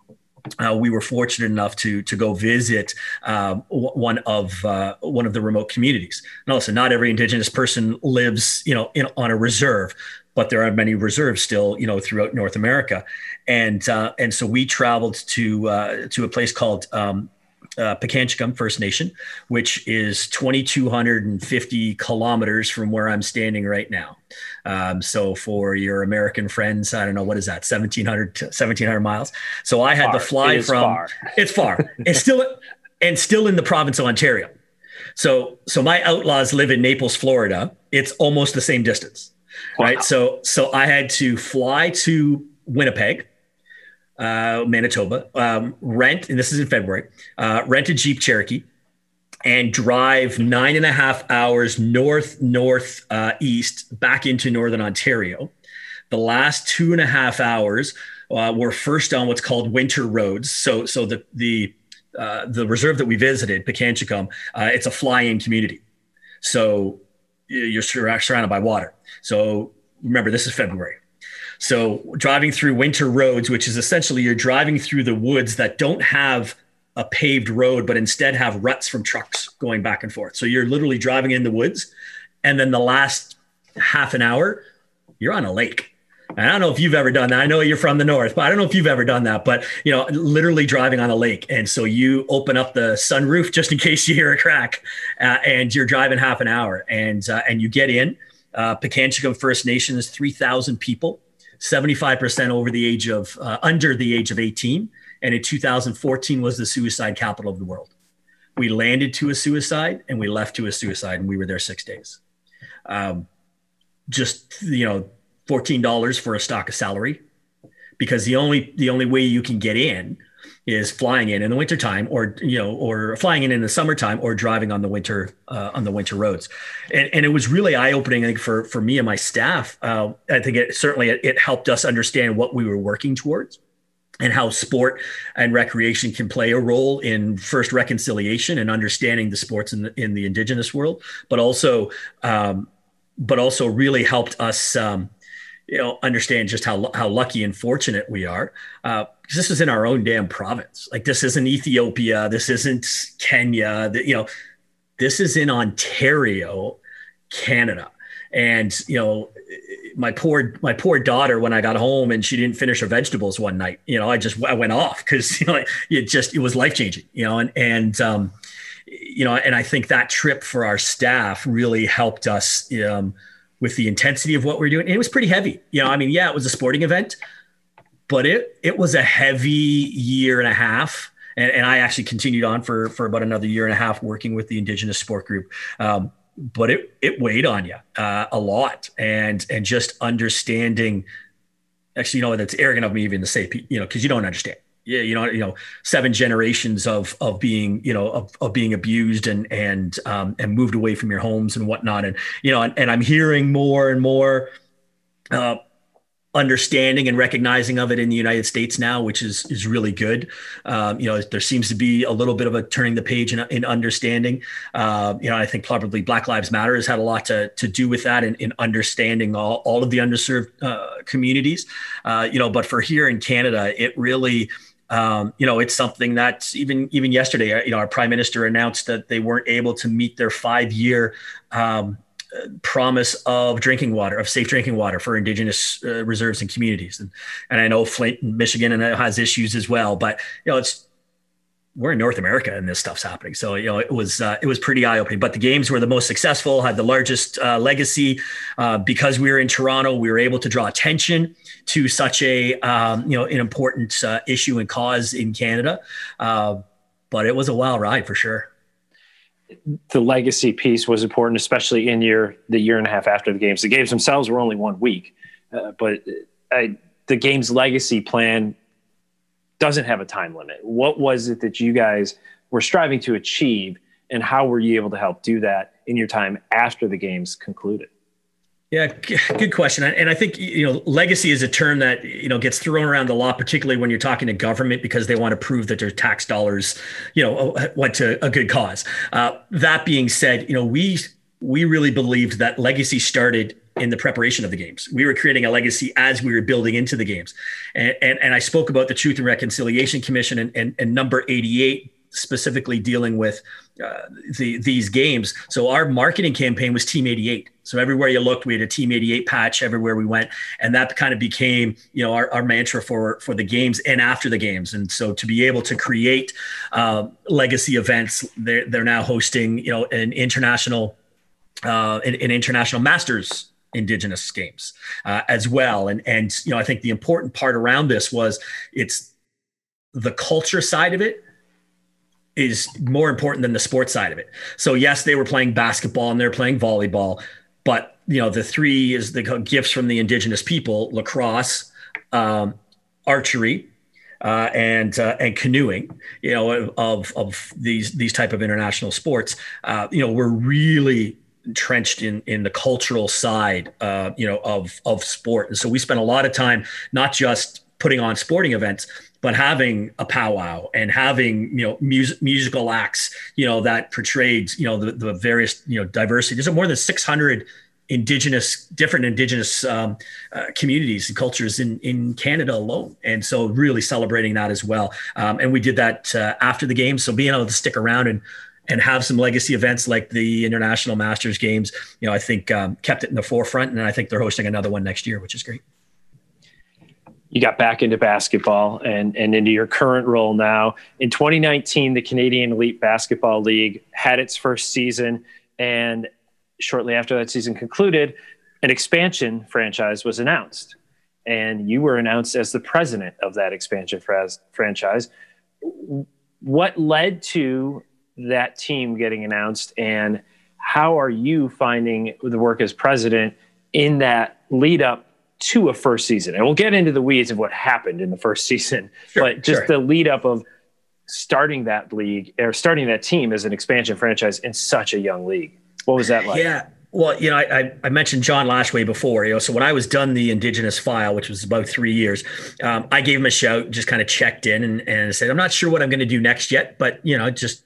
uh, we were fortunate enough to to go visit um, one of uh, one of the remote communities. Now, listen, not every Indigenous person lives, you know, in, on a reserve, but there are many reserves still, you know, throughout North America, and uh, and so we traveled to uh, to a place called um, uh, First Nation, which is 2,250 kilometers from where I'm standing right now. Um, so for your American friends, I don't know what is that, 1,700 1,700 miles. So I had far. to fly from. Far. <laughs> It's far. it's still and still in the province of Ontario. So so my outlaws live in Naples, Florida. It's almost the same distance, wow. right? So so I had to fly to Winnipeg uh, Manitoba, um, rent, and this is in February, uh, rent a Jeep Cherokee and drive nine and a half hours north, north, uh, east back into Northern Ontario. The last two and a half hours uh, were first on what's called winter roads. So, so the, the, uh, the reserve that we visited, Pikangikum, uh, it's a fly-in community. So you're surrounded by water. So remember, this is February. So driving through winter roads, which is essentially you're driving through the woods that don't have a paved road, but instead have ruts from trucks going back and forth. So you're literally driving in the woods. And then the last half an hour, you're on a lake. And I don't know if you've ever done that. I know you're from the north, but I don't know if you've ever done that. But you know, literally driving on a lake, and so you open up the sunroof just in <laughs> case you hear a crack, uh, and you're driving half an hour, and uh, and you get in. Uh, First Nation is three thousand people. 75% over the age of uh, under the age of 18 and in 2014 was the suicide capital of the world. We landed to a suicide and we left to a suicide and we were there six days. Um, just you know $14 for a stock of salary because the only the only way you can get in is flying in in the wintertime or you know or flying in in the summertime or driving on the winter uh, on the winter roads. And, and it was really eye-opening i think for for me and my staff. Uh, i think it certainly it, it helped us understand what we were working towards and how sport and recreation can play a role in first reconciliation and understanding the sports in the, in the indigenous world but also um, but also really helped us um, you know understand just how how lucky and fortunate we are. Uh, this is in our own damn province. Like this isn't ethiopia. This isn't kenya. The, you know this is in ontario canada. And you know my poor my poor daughter when i got home and she didn't finish her vegetables one night you know i just i went off because <laughs> you know it just it was life changing you know and and um you know and i think that trip for our staff really helped us um with the intensity of what we are doing. And it was pretty heavy. You know, I mean, yeah, it was a sporting event, but it it was a heavy year and a half. And, and I actually continued on for, for about another year and a half working with the Indigenous Sport Group. Um, but it it weighed on you uh, a lot, and and just understanding. Actually, you know, that's arrogant of me even to say, you know, because you don't understand yeah, you know, you know, seven generations of of being, you know, of, of being abused and and um, and moved away from your homes and whatnot, and you know, and, and I'm hearing more and more uh, understanding and recognizing of it in the United States now, which is is really good. Um, you know, there seems to be a little bit of a turning the page in, in understanding. Uh, you know, I think probably Black Lives Matter has had a lot to to do with that in, in understanding all, all of the underserved uh, communities. Uh, you know, but for here in Canada, it really um, you know, it's something that even even yesterday, uh, you know, our prime minister announced that they weren't able to meet their five year um, promise of drinking water, of safe drinking water for Indigenous uh, reserves and communities. And, and I know Flint, Michigan, and it has issues as well. But you know, it's we're in North America and this stuff's happening. So you know, it was uh, it was pretty eye opening. But the games were the most successful, had the largest uh, legacy uh, because we were in Toronto. We were able to draw attention to such a um, you know an important uh, issue and cause in Canada. Uh, but it was a wild ride for sure. The legacy piece was important, especially in year the year and a half after the games. The games themselves were only one week, uh, but I, the game's legacy plan doesn't have a time limit. What was it that you guys were striving to achieve, and how were you able to help do that in your time after the games concluded? Yeah, good question. And I think you know, legacy is a term that you know gets thrown around a lot, particularly when you're talking to government because they want to prove that their tax dollars, you know, went to a good cause. Uh, that being said, you know, we we really believed that legacy started in the preparation of the games. We were creating a legacy as we were building into the games. And, and, and I spoke about the Truth and Reconciliation Commission and, and, and number 88 specifically dealing with uh, the, these games. So our marketing campaign was Team 88. So everywhere you looked, we had a Team 88 patch everywhere we went, and that kind of became you know our, our mantra for for the games and after the games. And so to be able to create uh, legacy events, they're they're now hosting you know an international uh, an, an international masters indigenous games uh, as well. And and you know, I think the important part around this was it's the culture side of it is more important than the sports side of it. So yes, they were playing basketball and they're playing volleyball, but you know, the three is the gifts from the indigenous people: lacrosse, um, archery, uh, and uh, and canoeing, you know, of of these these type of international sports, uh, you know, we're really entrenched in in the cultural side, uh, you know, of of sport. And so we spent a lot of time not just putting on sporting events, but having a powwow and having you know music, musical acts, you know, that portrayed you know the, the various you know diversity. There's more than 600 indigenous different indigenous um, uh, communities and cultures in in Canada alone and so really celebrating that as well um, and we did that uh, after the game so being able to stick around and and have some legacy events like the International Masters Games, you know, I think um, kept it in the forefront. And I think they're hosting another one next year, which is great. You got back into basketball and, and into your current role now. In 2019, the Canadian Elite Basketball League had its first season. And shortly after that season concluded, an expansion franchise was announced. And you were announced as the president of that expansion franchise. What led to that team getting announced and how are you finding the work as president in that lead up to a first season and we'll get into the weeds of what happened in the first <laughs> season sure, but just sure. the lead up of starting that league or starting that team as an expansion franchise in such a young league what was that like yeah well, you know, I, I mentioned John Lashway before. You know, so when I was done the Indigenous file, which was about three years, um, I gave him a shout, just kind of checked in and, and said, "I'm not sure what I'm going to do next yet, but you know, just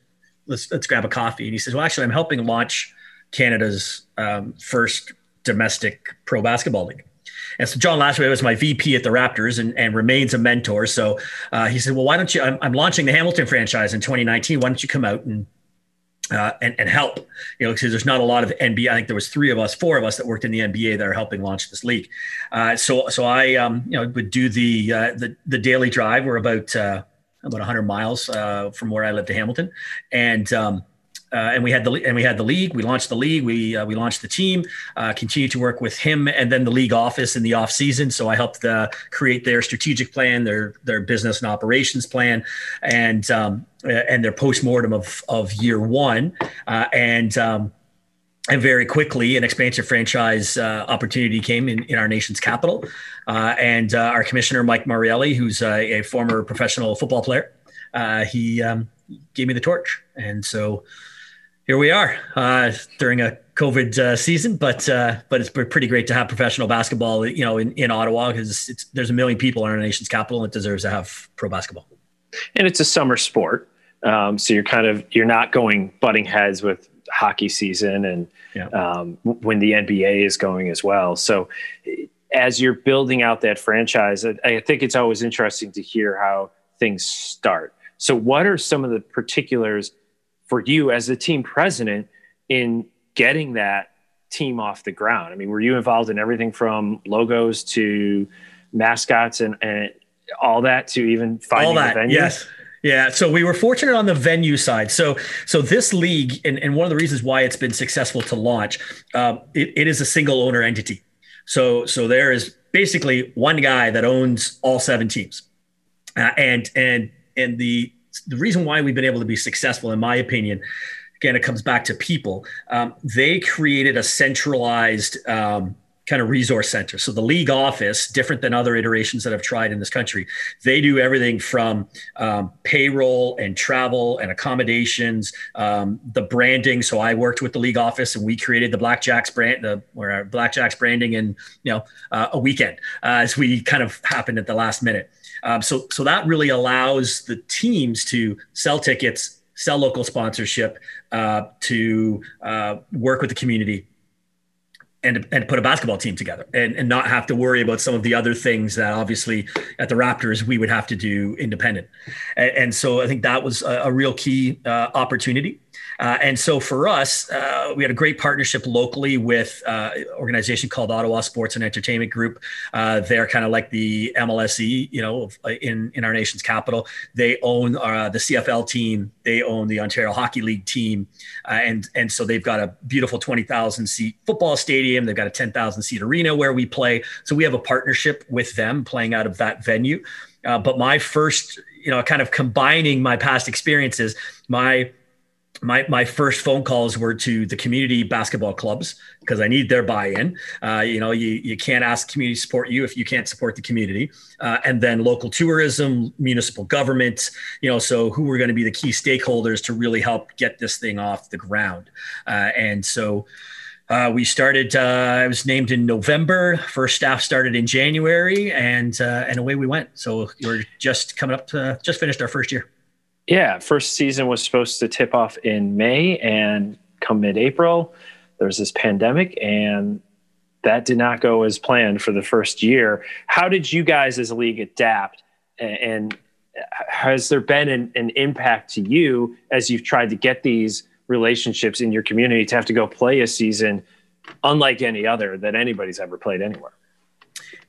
let's let's grab a coffee. And he says, well, actually, I'm helping launch Canada's um, first domestic pro basketball league. And so John Lashway was my VP at the Raptors and, and remains a mentor. So uh, he said, well, why don't you, I'm, I'm, launching the Hamilton franchise in 2019. Why don't you come out and, uh, and, and help, you know, because there's not a lot of NBA. I think there was three of us, four of us that worked in the NBA that are helping launch this league. Uh, so, so I, um, you know, would do the, uh, the, the daily drive. We're about, uh, about 100 miles uh, from where I live to Hamilton, and um, uh, and we had the and we had the league. We launched the league. We uh, we launched the team. Uh, continued to work with him, and then the league office in the off season. So I helped uh, create their strategic plan, their their business and operations plan, and um, and their postmortem of of year one, uh, and. Um, and very quickly, an expansion franchise uh, opportunity came in, in our nation's capital. and our commissioner, Mike Morreale, who's a former professional football player, he um, gave me the torch. And so here we are uh, during a COVID uh, season, but uh, but it's pretty great to have professional basketball, you know, in, in Ottawa because there's a million people in our nation's capital and it deserves to have pro basketball. And it's a summer sport, um, so you're kind of you're not going butting heads with hockey season and yeah. um, when the NBA is going as well. So as you're building out that franchise, I, I think it's always interesting to hear how things start. So what are some of the particulars? for you as the team president in getting that team off the ground? I mean, were you involved in everything from logos to mascots and, and all that to even finding all that, the venue? Yes. Yeah, so we were fortunate on the venue side. So, so this league, and, and one of the reasons why it's been successful to launch, um, it, it is a single owner entity. So, so there is basically one guy that owns all seven teams, uh, and and and the the reason why we've been able to be successful, in my opinion, again, it comes back to people. Um, they created a centralized um, kind of resource center. So the league office, different than other iterations that I've tried in this country, they do everything from um, payroll and travel and accommodations, um, the branding. So I worked with the league office and we created the Blackjacks brand, the or our Blackjacks branding in you know uh, a weekend uh, as we kind of happened at the last minute. Um, so, so that really allows the teams to sell tickets, sell local sponsorship, uh, to uh, work with the community, and and put a basketball team together, and and not have to worry about some of the other things that obviously at the Raptors we would have to do independent. And, and so I think that was a, a real key uh, opportunity. Uh, and so for us, uh, we had a great partnership locally with uh, an organization called Ottawa Sports and Entertainment Group. Uh, they're kind of like the MLSE, you know, uh, in in our nation's capital. They own uh, the CFL team. They own the Ontario Hockey League team, and and so they've got a beautiful twenty thousand seat football stadium. They've got a ten thousand seat arena where we play. So we have a partnership with them, playing out of that venue. but my first, you know, kind of combining my past experiences, my my my first phone calls were to the community basketball clubs because I need their buy-in. Uh, you know, you you can't ask community support you if you can't support the community. Uh, and then local tourism, municipal government. You know, so who were going to be the key stakeholders to really help get this thing off the ground? Uh, and so. Uh, we started. Uh, I was named in November. First staff started in January, and uh, and away we went. So we're just coming up to just finished our first year. Yeah, first season was supposed to tip off in May, and come mid-April, there was this pandemic, and that did not go as planned for the first year. How did you guys as a league adapt? And has there been an, an impact to you as you've tried to get these relationships in your community to have to go play a season unlike any other that anybody's ever played anywhere?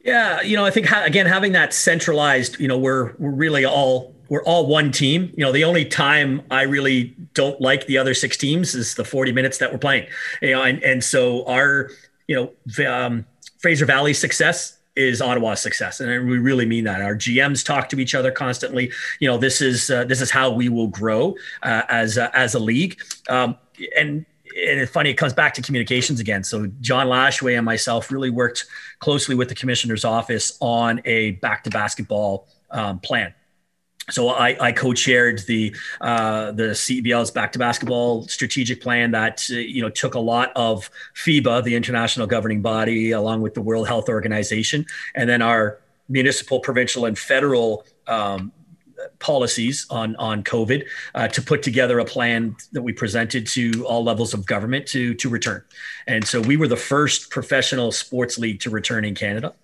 Yeah, you know, I think again having that centralized, you know, we're we're really all we're all one team. You know, the only time I really don't like the other six teams is the 40 minutes that we're playing. You know, and and so our, you know, um, Fraser Valley success is Ottawa's success, and we really mean that. Our GMs talk to each other constantly. You know, this is uh, this is how we will grow uh, as uh, as a league. Um, and and it's funny, it comes back to communications again. So John Lashway and myself really worked closely with the commissioner's office on a back to basketball um, plan. So I, I co-chaired the uh, the CEBL's back to basketball strategic plan that uh, you know took a lot of FIBA, the international governing body, along with the World Health Organization, and then our municipal, provincial, and federal um, policies on on COVID uh, to put together a plan that we presented to all levels of government to to return. And so we were the first professional sports league to return in Canada.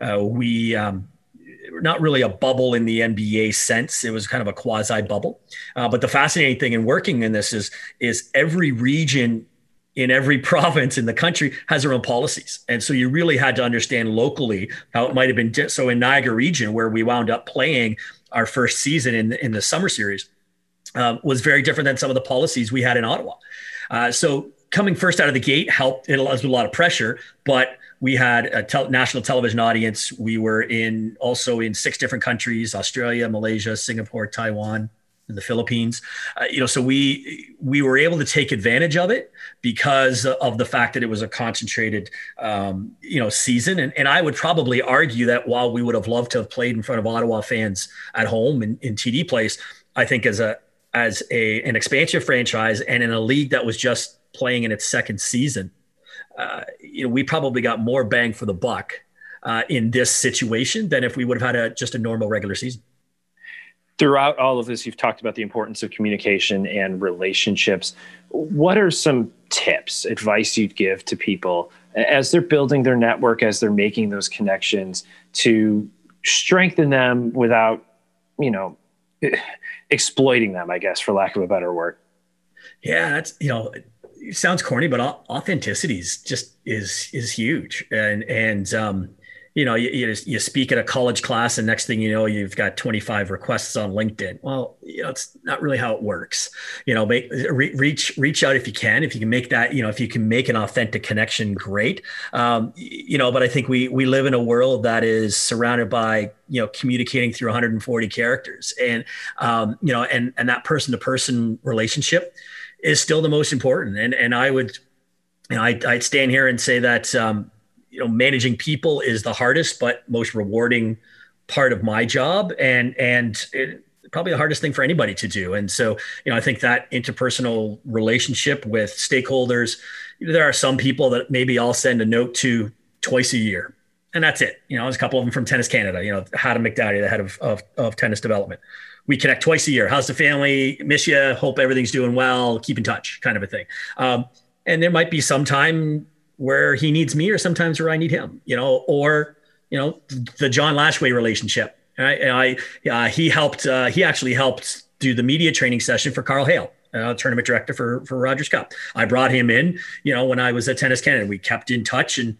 Uh, we um, not really a bubble in the NBA sense. It was kind of a quasi bubble. Uh, but the fascinating thing in working in this is is every region in every <laughs> province in the country has their own policies. And so you really had to understand locally how it might have been. So in Niagara region, where we wound up playing our first season in, in the summer series, uh, was very different than some of the policies we had in Ottawa. Uh, so coming first out of the gate helped. It was a lot of pressure, but we had a tel- national television audience. We were in also in six different countries: Australia, Malaysia, Singapore, Taiwan, and the Philippines. Uh, you know, so we we were able to take advantage of it because of the fact that it was a concentrated, um, you know, season. And, and I would probably argue that while we would have loved to have played in front of Ottawa fans at home in, in TD Place, I think as a as a an expansion franchise and in a league that was just playing in its second season, uh, you know, we probably got more bang for the buck uh, in this situation than if we would have had a just a normal regular season. Throughout all of this, you've talked about the importance of communication and relationships. What are some tips, advice you'd give to people as they're building their network, as they're making those connections to strengthen them without, you know, <sighs> exploiting them, I guess, for lack of a better word? Yeah, that's, you know, sounds corny, but authenticity is just is is huge. And and um, you know, you, you, you speak at a college class, and next thing you know, you've got 25 requests on LinkedIn. Well, you know, it's not really how it works. You know, make, re- reach reach out if you can. If you can make that, you know, if you can make an authentic connection, great. Um, you know, but I think we we live in a world that is surrounded by you know communicating through 140 characters, and um, you know, and and that person to person relationship is still the most important. And and I would, you know, I, I'd stand here and say that um, you know managing people is the hardest but most rewarding part of my job, and and it, probably the hardest thing for anybody to do. And so, you know, I think that interpersonal relationship with stakeholders, there are some people that maybe I'll send a note to twice a year. And that's it. You know, there's a couple of them from Tennis Canada, you know, Hatem McDadi, the head of, of, of tennis development we connect twice a year. How's the family? Miss you. Hope everything's doing well. Keep in touch, kind of a thing. Um, and there might be some time where he needs me, or sometimes where I need him. You know, or you know, the John Lashway relationship. I, I uh, he helped. Uh, he actually helped do the media training session for Karl Hale. Uh, tournament director for for Rogers Cup. I brought him in, you know, when I was at Tennis Canada. We kept in touch, and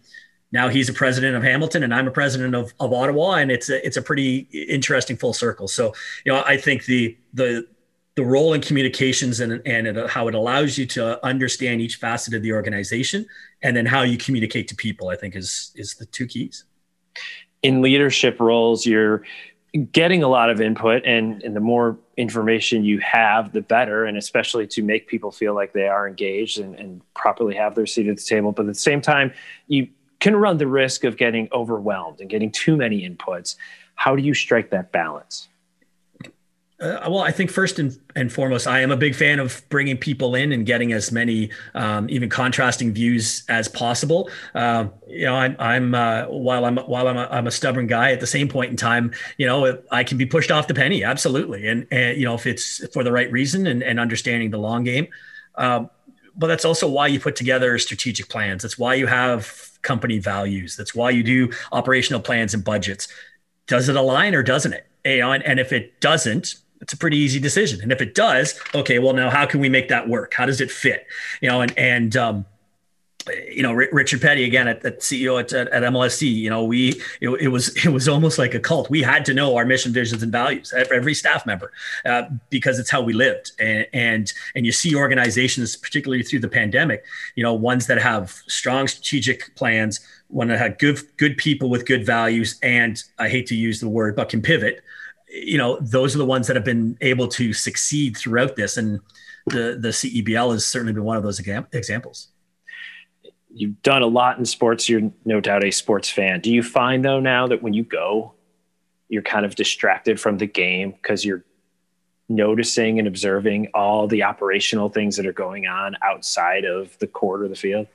now he's a president of Hamilton and I'm a president of, of Ottawa. And it's a, it's a pretty interesting full circle. So, you know, I think the, the, the role in communications and, and it, how it allows you to understand each facet of the organization and then how you communicate to people, I think is, is the two keys. In leadership roles, you're getting a lot of input and, and the more information you have, the better. And especially to make people feel like they are engaged and, and properly have their seat at the table. But at the same time, you can run the risk of getting overwhelmed and getting too many inputs. How do you strike that balance? Uh, well, I think first and, and, foremost, I am a big fan of bringing people in and getting as many, um, even contrasting views as possible. Um, you know, I'm, I'm uh, while I'm while I'm a, I'm a stubborn guy. At the same point in time, you know, I can be pushed off the penny, absolutely, and and you know, if it's for the right reason and, and understanding the long game. Um, but that's also why you put together strategic plans. That's why you have company values. That's why you do operational plans and budgets. Does it align or doesn't it? And if it doesn't, it's a pretty easy decision. And if it does, okay, well now how can we make that work? How does it fit? You know, and and um, you know, Richard Peddie again at, at CEO at, at, MLSE, you know, we, it, it, was, it was almost like a cult. We had to know our mission, visions, and values, every staff member, uh, because it's how we lived. And, and, and you see organizations, particularly through the pandemic, you know, ones that have strong strategic plans, one that have good, good people with good values. And I hate to use the word, but can pivot, you know, those are the ones that have been able to succeed throughout this. And the, the CEBL has certainly been one of those examples you've done a lot in sports. You're no doubt a sports fan. Do you find though now that when you go, you're kind of distracted from the game because you're noticing and observing all the operational things that are going on outside of the court or the field?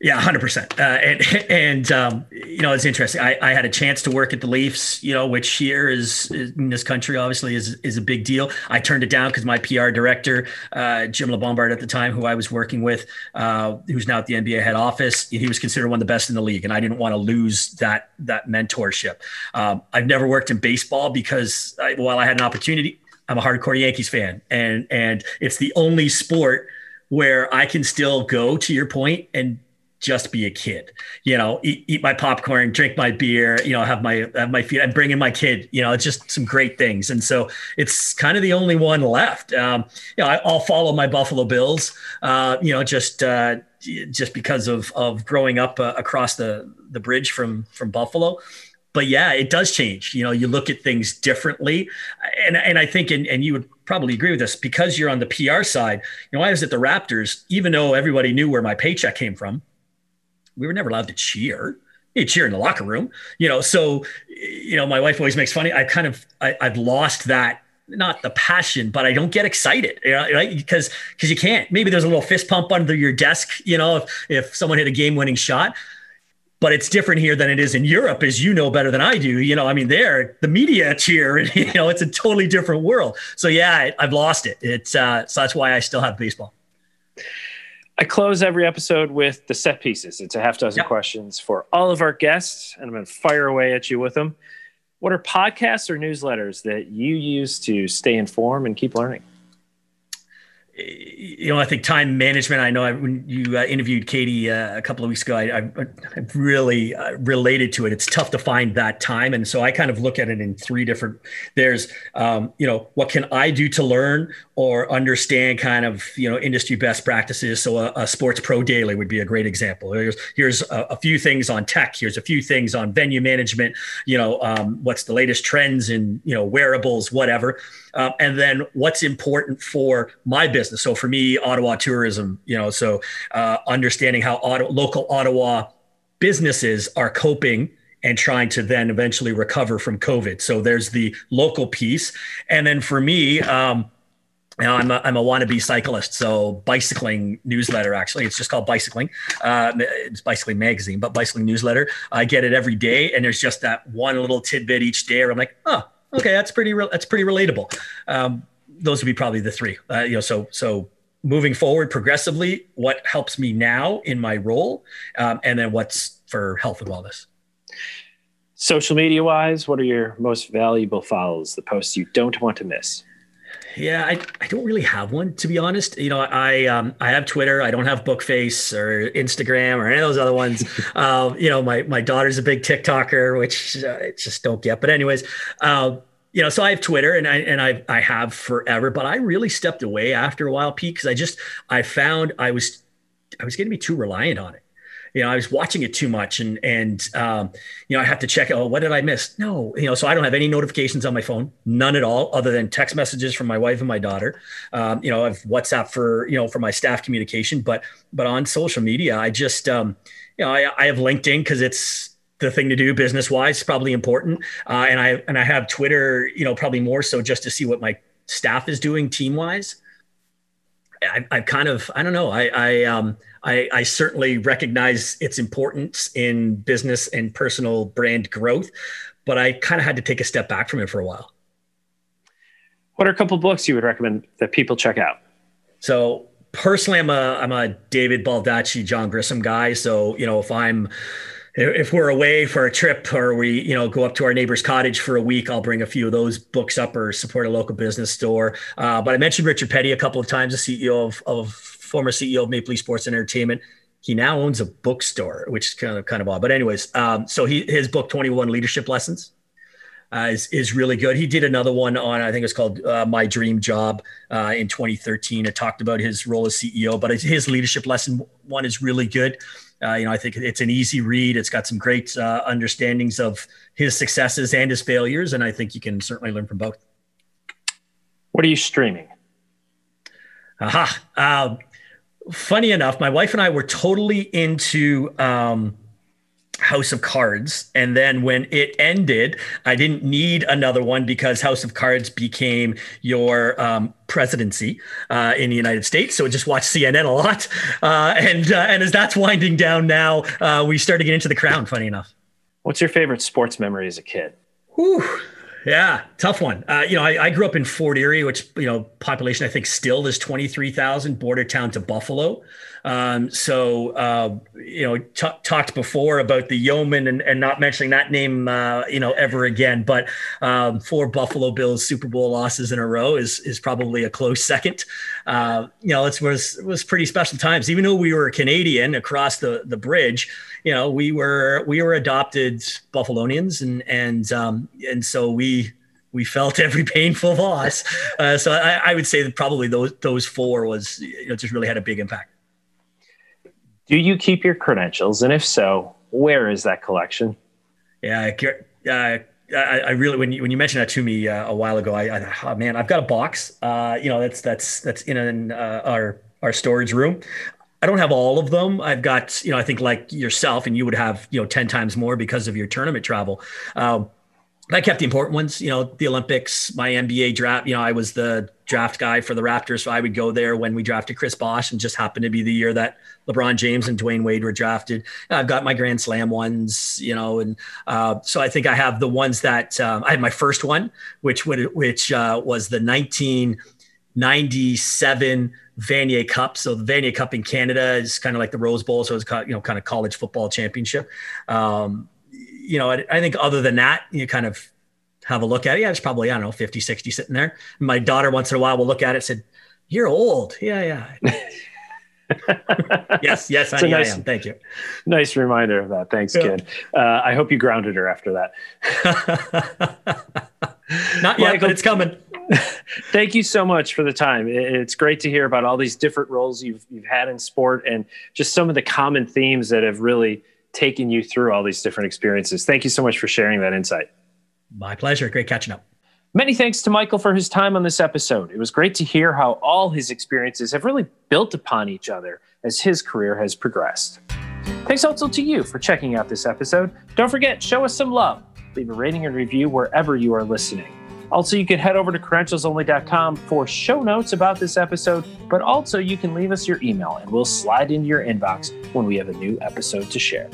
Yeah, hundred uh, percent. And <laughs> and um, you know, it's interesting. I, I had a chance to work at the Leafs, you know, which here is, is in this country obviously is is a big deal. I turned it down because my PR director, uh, Jim LaBumbard at the time, who I was working with, uh, who's now at the NBA head office, he was considered one of the best in the league, and I didn't want to lose that that mentorship. Um, I've never worked in baseball because I, while I had an opportunity, I'm a hardcore Yankees fan, and and it's the only sport where I can still go to your point and just be a kid, you know, eat, eat my popcorn, drink my beer, you know, have my, have my feet and bring in my kid, you know, it's just some great things. And so it's kind of the only one left. Um, you know, I, will follow my Buffalo Bills, uh, you know, just, uh, just because of, of growing up uh, across the, the bridge from, from Buffalo but yeah, it does change. You know, you look at things differently, and and I think, and, and you would probably agree with this because you're on the PR side. You know, I was at the Raptors, even though everybody knew where my paycheck came from we were never allowed to cheer. You cheer in the locker room, you know. So, you know, my wife always makes funny. I kind of I, I've lost that not the passion, but I don't get excited, you know, right? Because because you can't. Maybe there's a little fist pump under your desk, you know, if if someone hit a game winning shot. But it's different here than it is in Europe, as you know better than I do. You know, I mean, there the media cheer, <laughs> you know, it's a totally different world. So yeah, I've lost it. It's uh, so that's why I still have baseball. I close every episode with the set pieces. It's a half dozen yep. questions for all of our guests, and I'm going to fire away at you with them. What are podcasts or newsletters that you use to stay informed and keep learning? You know, I think time management. I know I, when you uh, interviewed Katie uh, a couple of weeks ago, I, I, I really uh, related to it. It's tough to find that time, and so I kind of look at it in three different. There's, um, you know, what can I do to learn or understand kind of you know industry best practices. So a, a sports pro daily would be a great example. Here's here's a, a, few things on tech. Here's a few things on venue management. You know, um, what's the latest trends in you know wearables, whatever um, and then what's important for my business. So for me, Ottawa tourism, you know, so uh, understanding how auto, local Ottawa businesses are coping and trying to then eventually recover from COVID. So there's the local piece, and then for me. Um, now I'm a, I'm a wannabe cyclist, so bicycling newsletter. Actually, it's just called bicycling. Uh, it's bicycling magazine, but bicycling newsletter. I get it every day, and there's just that one little tidbit each day. Where I'm like, oh, okay, that's pretty re- that's pretty relatable. Um, those would be probably the three. Uh, you know, so so moving forward progressively, what helps me now in my role, um, and then what's for health and wellness. Social media wise, what are your most valuable follows? The posts you don't want to miss. Yeah, I, I don't really have one to be honest. You know, I um I have Twitter. I don't have Bookface or Instagram or any of those other ones. <laughs> uh, you know, my my daughter's a big TikToker, which uh, I just don't get. But anyways, uh, you know, so I have Twitter and I and I I have forever, but I really stepped away after a while, Pete, because I just I found I was I was getting to be too reliant on it you know, I was watching it too much and, and, um, you know, I have to check, oh, what did I miss? No, you know, so I don't have any notifications on my phone, none at all, other than text messages from my wife and my daughter. Um, you know, I've WhatsApp for, you know, for my staff communication, but, but on social media, I just, um, you know, I, I have LinkedIn cause it's, the thing to do business wise probably important uh, and i and i have twitter you know probably more so just to see what my staff is doing team wise I, I kind of I don't know I I um I, I certainly recognize its importance in business and personal brand growth, but I kind of had to take a step back from it for a while. What are a couple books you would recommend that people check out? So personally, I'm a I'm a David Baldacci, John Grisham guy. So you know if I'm if we're away for a trip or we you know go up to our neighbor's cottage for a week i'll bring a few of those books up or support a local business store. Uh, but i mentioned richard peddie a couple of times the ceo of, of former ceo of maple leaf sports and entertainment. He now owns a bookstore which is kind of kind of odd. But anyways um, so he his book 21 leadership lessons uh, is, is really good. He did another one on, I think it's called uh, My Dream Job uh, in 2013. It talked about his role as CEO, but his leadership lesson one is really good. Uh, you know, I think it's an easy read. It's got some great uh, understandings of his successes and his failures, and I think you can certainly learn from both. What are you streaming? Aha. Uh, funny enough, my wife and I were totally into um, House of Cards. And then when it ended, I didn't need another one because House of Cards became your um, presidency uh, in the United States. So I just watched CNN a lot. <laughs> Uh, and, uh, and as that's winding down now, uh, we started getting into The Crown, funny enough. What's your favorite sports memory as a kid? Whew. Yeah, tough one. Uh, you know, I, I, grew up in Fort Erie, which you know, population I think still is twenty three thousand, border town to Buffalo. Um, so, uh, you know, t- talked before about the Yeomen and, and not mentioning that name, uh, you know, ever again. But um, four Buffalo Bills Super Bowl losses in a row is is probably a close second. Uh, you know, it was was pretty special times. Even though we were Canadian across the the bridge, you know, we were we were adopted Buffalonians, and and um, and so we we felt <laughs> every painful loss. Uh, so I, I, would say that probably those those four was you know just really had a big impact. Do you keep your credentials? And if so, where is that collection? Yeah, uh, I, I, really when you when you mentioned that to me uh, a while ago, I, I oh man, I've got a box. Uh, you know, that's that's that's in an, uh, our our storage room. I don't have all of them. I've got you know I think like yourself, and you would have you know ten times more because of your tournament travel. Um, I kept the important ones, you know, the Olympics, my NBA draft. You know, I was the draft guy for the Raptors, so I would go there when we drafted Chris Bosh, and just happened to be the year that LeBron James and Dwyane Wade were drafted. I've got my Grand Slam ones, you know, and uh, so I think I have the ones that um, I had my first one, which would which uh, was the 1997 Vanier Cup. So the Vanier Cup in Canada is kind of like the Rose Bowl, so it's you know kind of college football championship. Um, you know, I, I, think other than that, you kind of have a look at it. Yeah, it's probably, I don't know, 50, 60 sitting there. My daughter once in a while will look at it said, you're old. Yeah, yeah. <laughs> yes, yes, honey, nice, I am. Thank you. Nice reminder of that. Thanks, yeah. kid. Uh, I hope you grounded her after that. <laughs> Not yet, Michael, but it's coming. <laughs> thank you so much for the time. It's great to hear about all these different roles you've you've had in sport and just some of the common themes that have really taken you through all these different experiences. Thank you so much for sharing that insight. My pleasure. Great catching up. Many thanks to Michael for his time on this episode. It was great to hear how all his experiences have really built upon each other as his career has progressed. Thanks also to you for checking out this episode. Don't forget, show us some love. Leave a rating and review wherever you are listening. Also, you can head over to credentialsonly.com for show notes about this episode, but also you can leave us your email and we'll slide into your inbox when we have a new episode to share.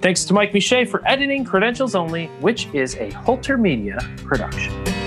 Thanks to Mike Miche for editing Credentials Only, which is a Holter Media production.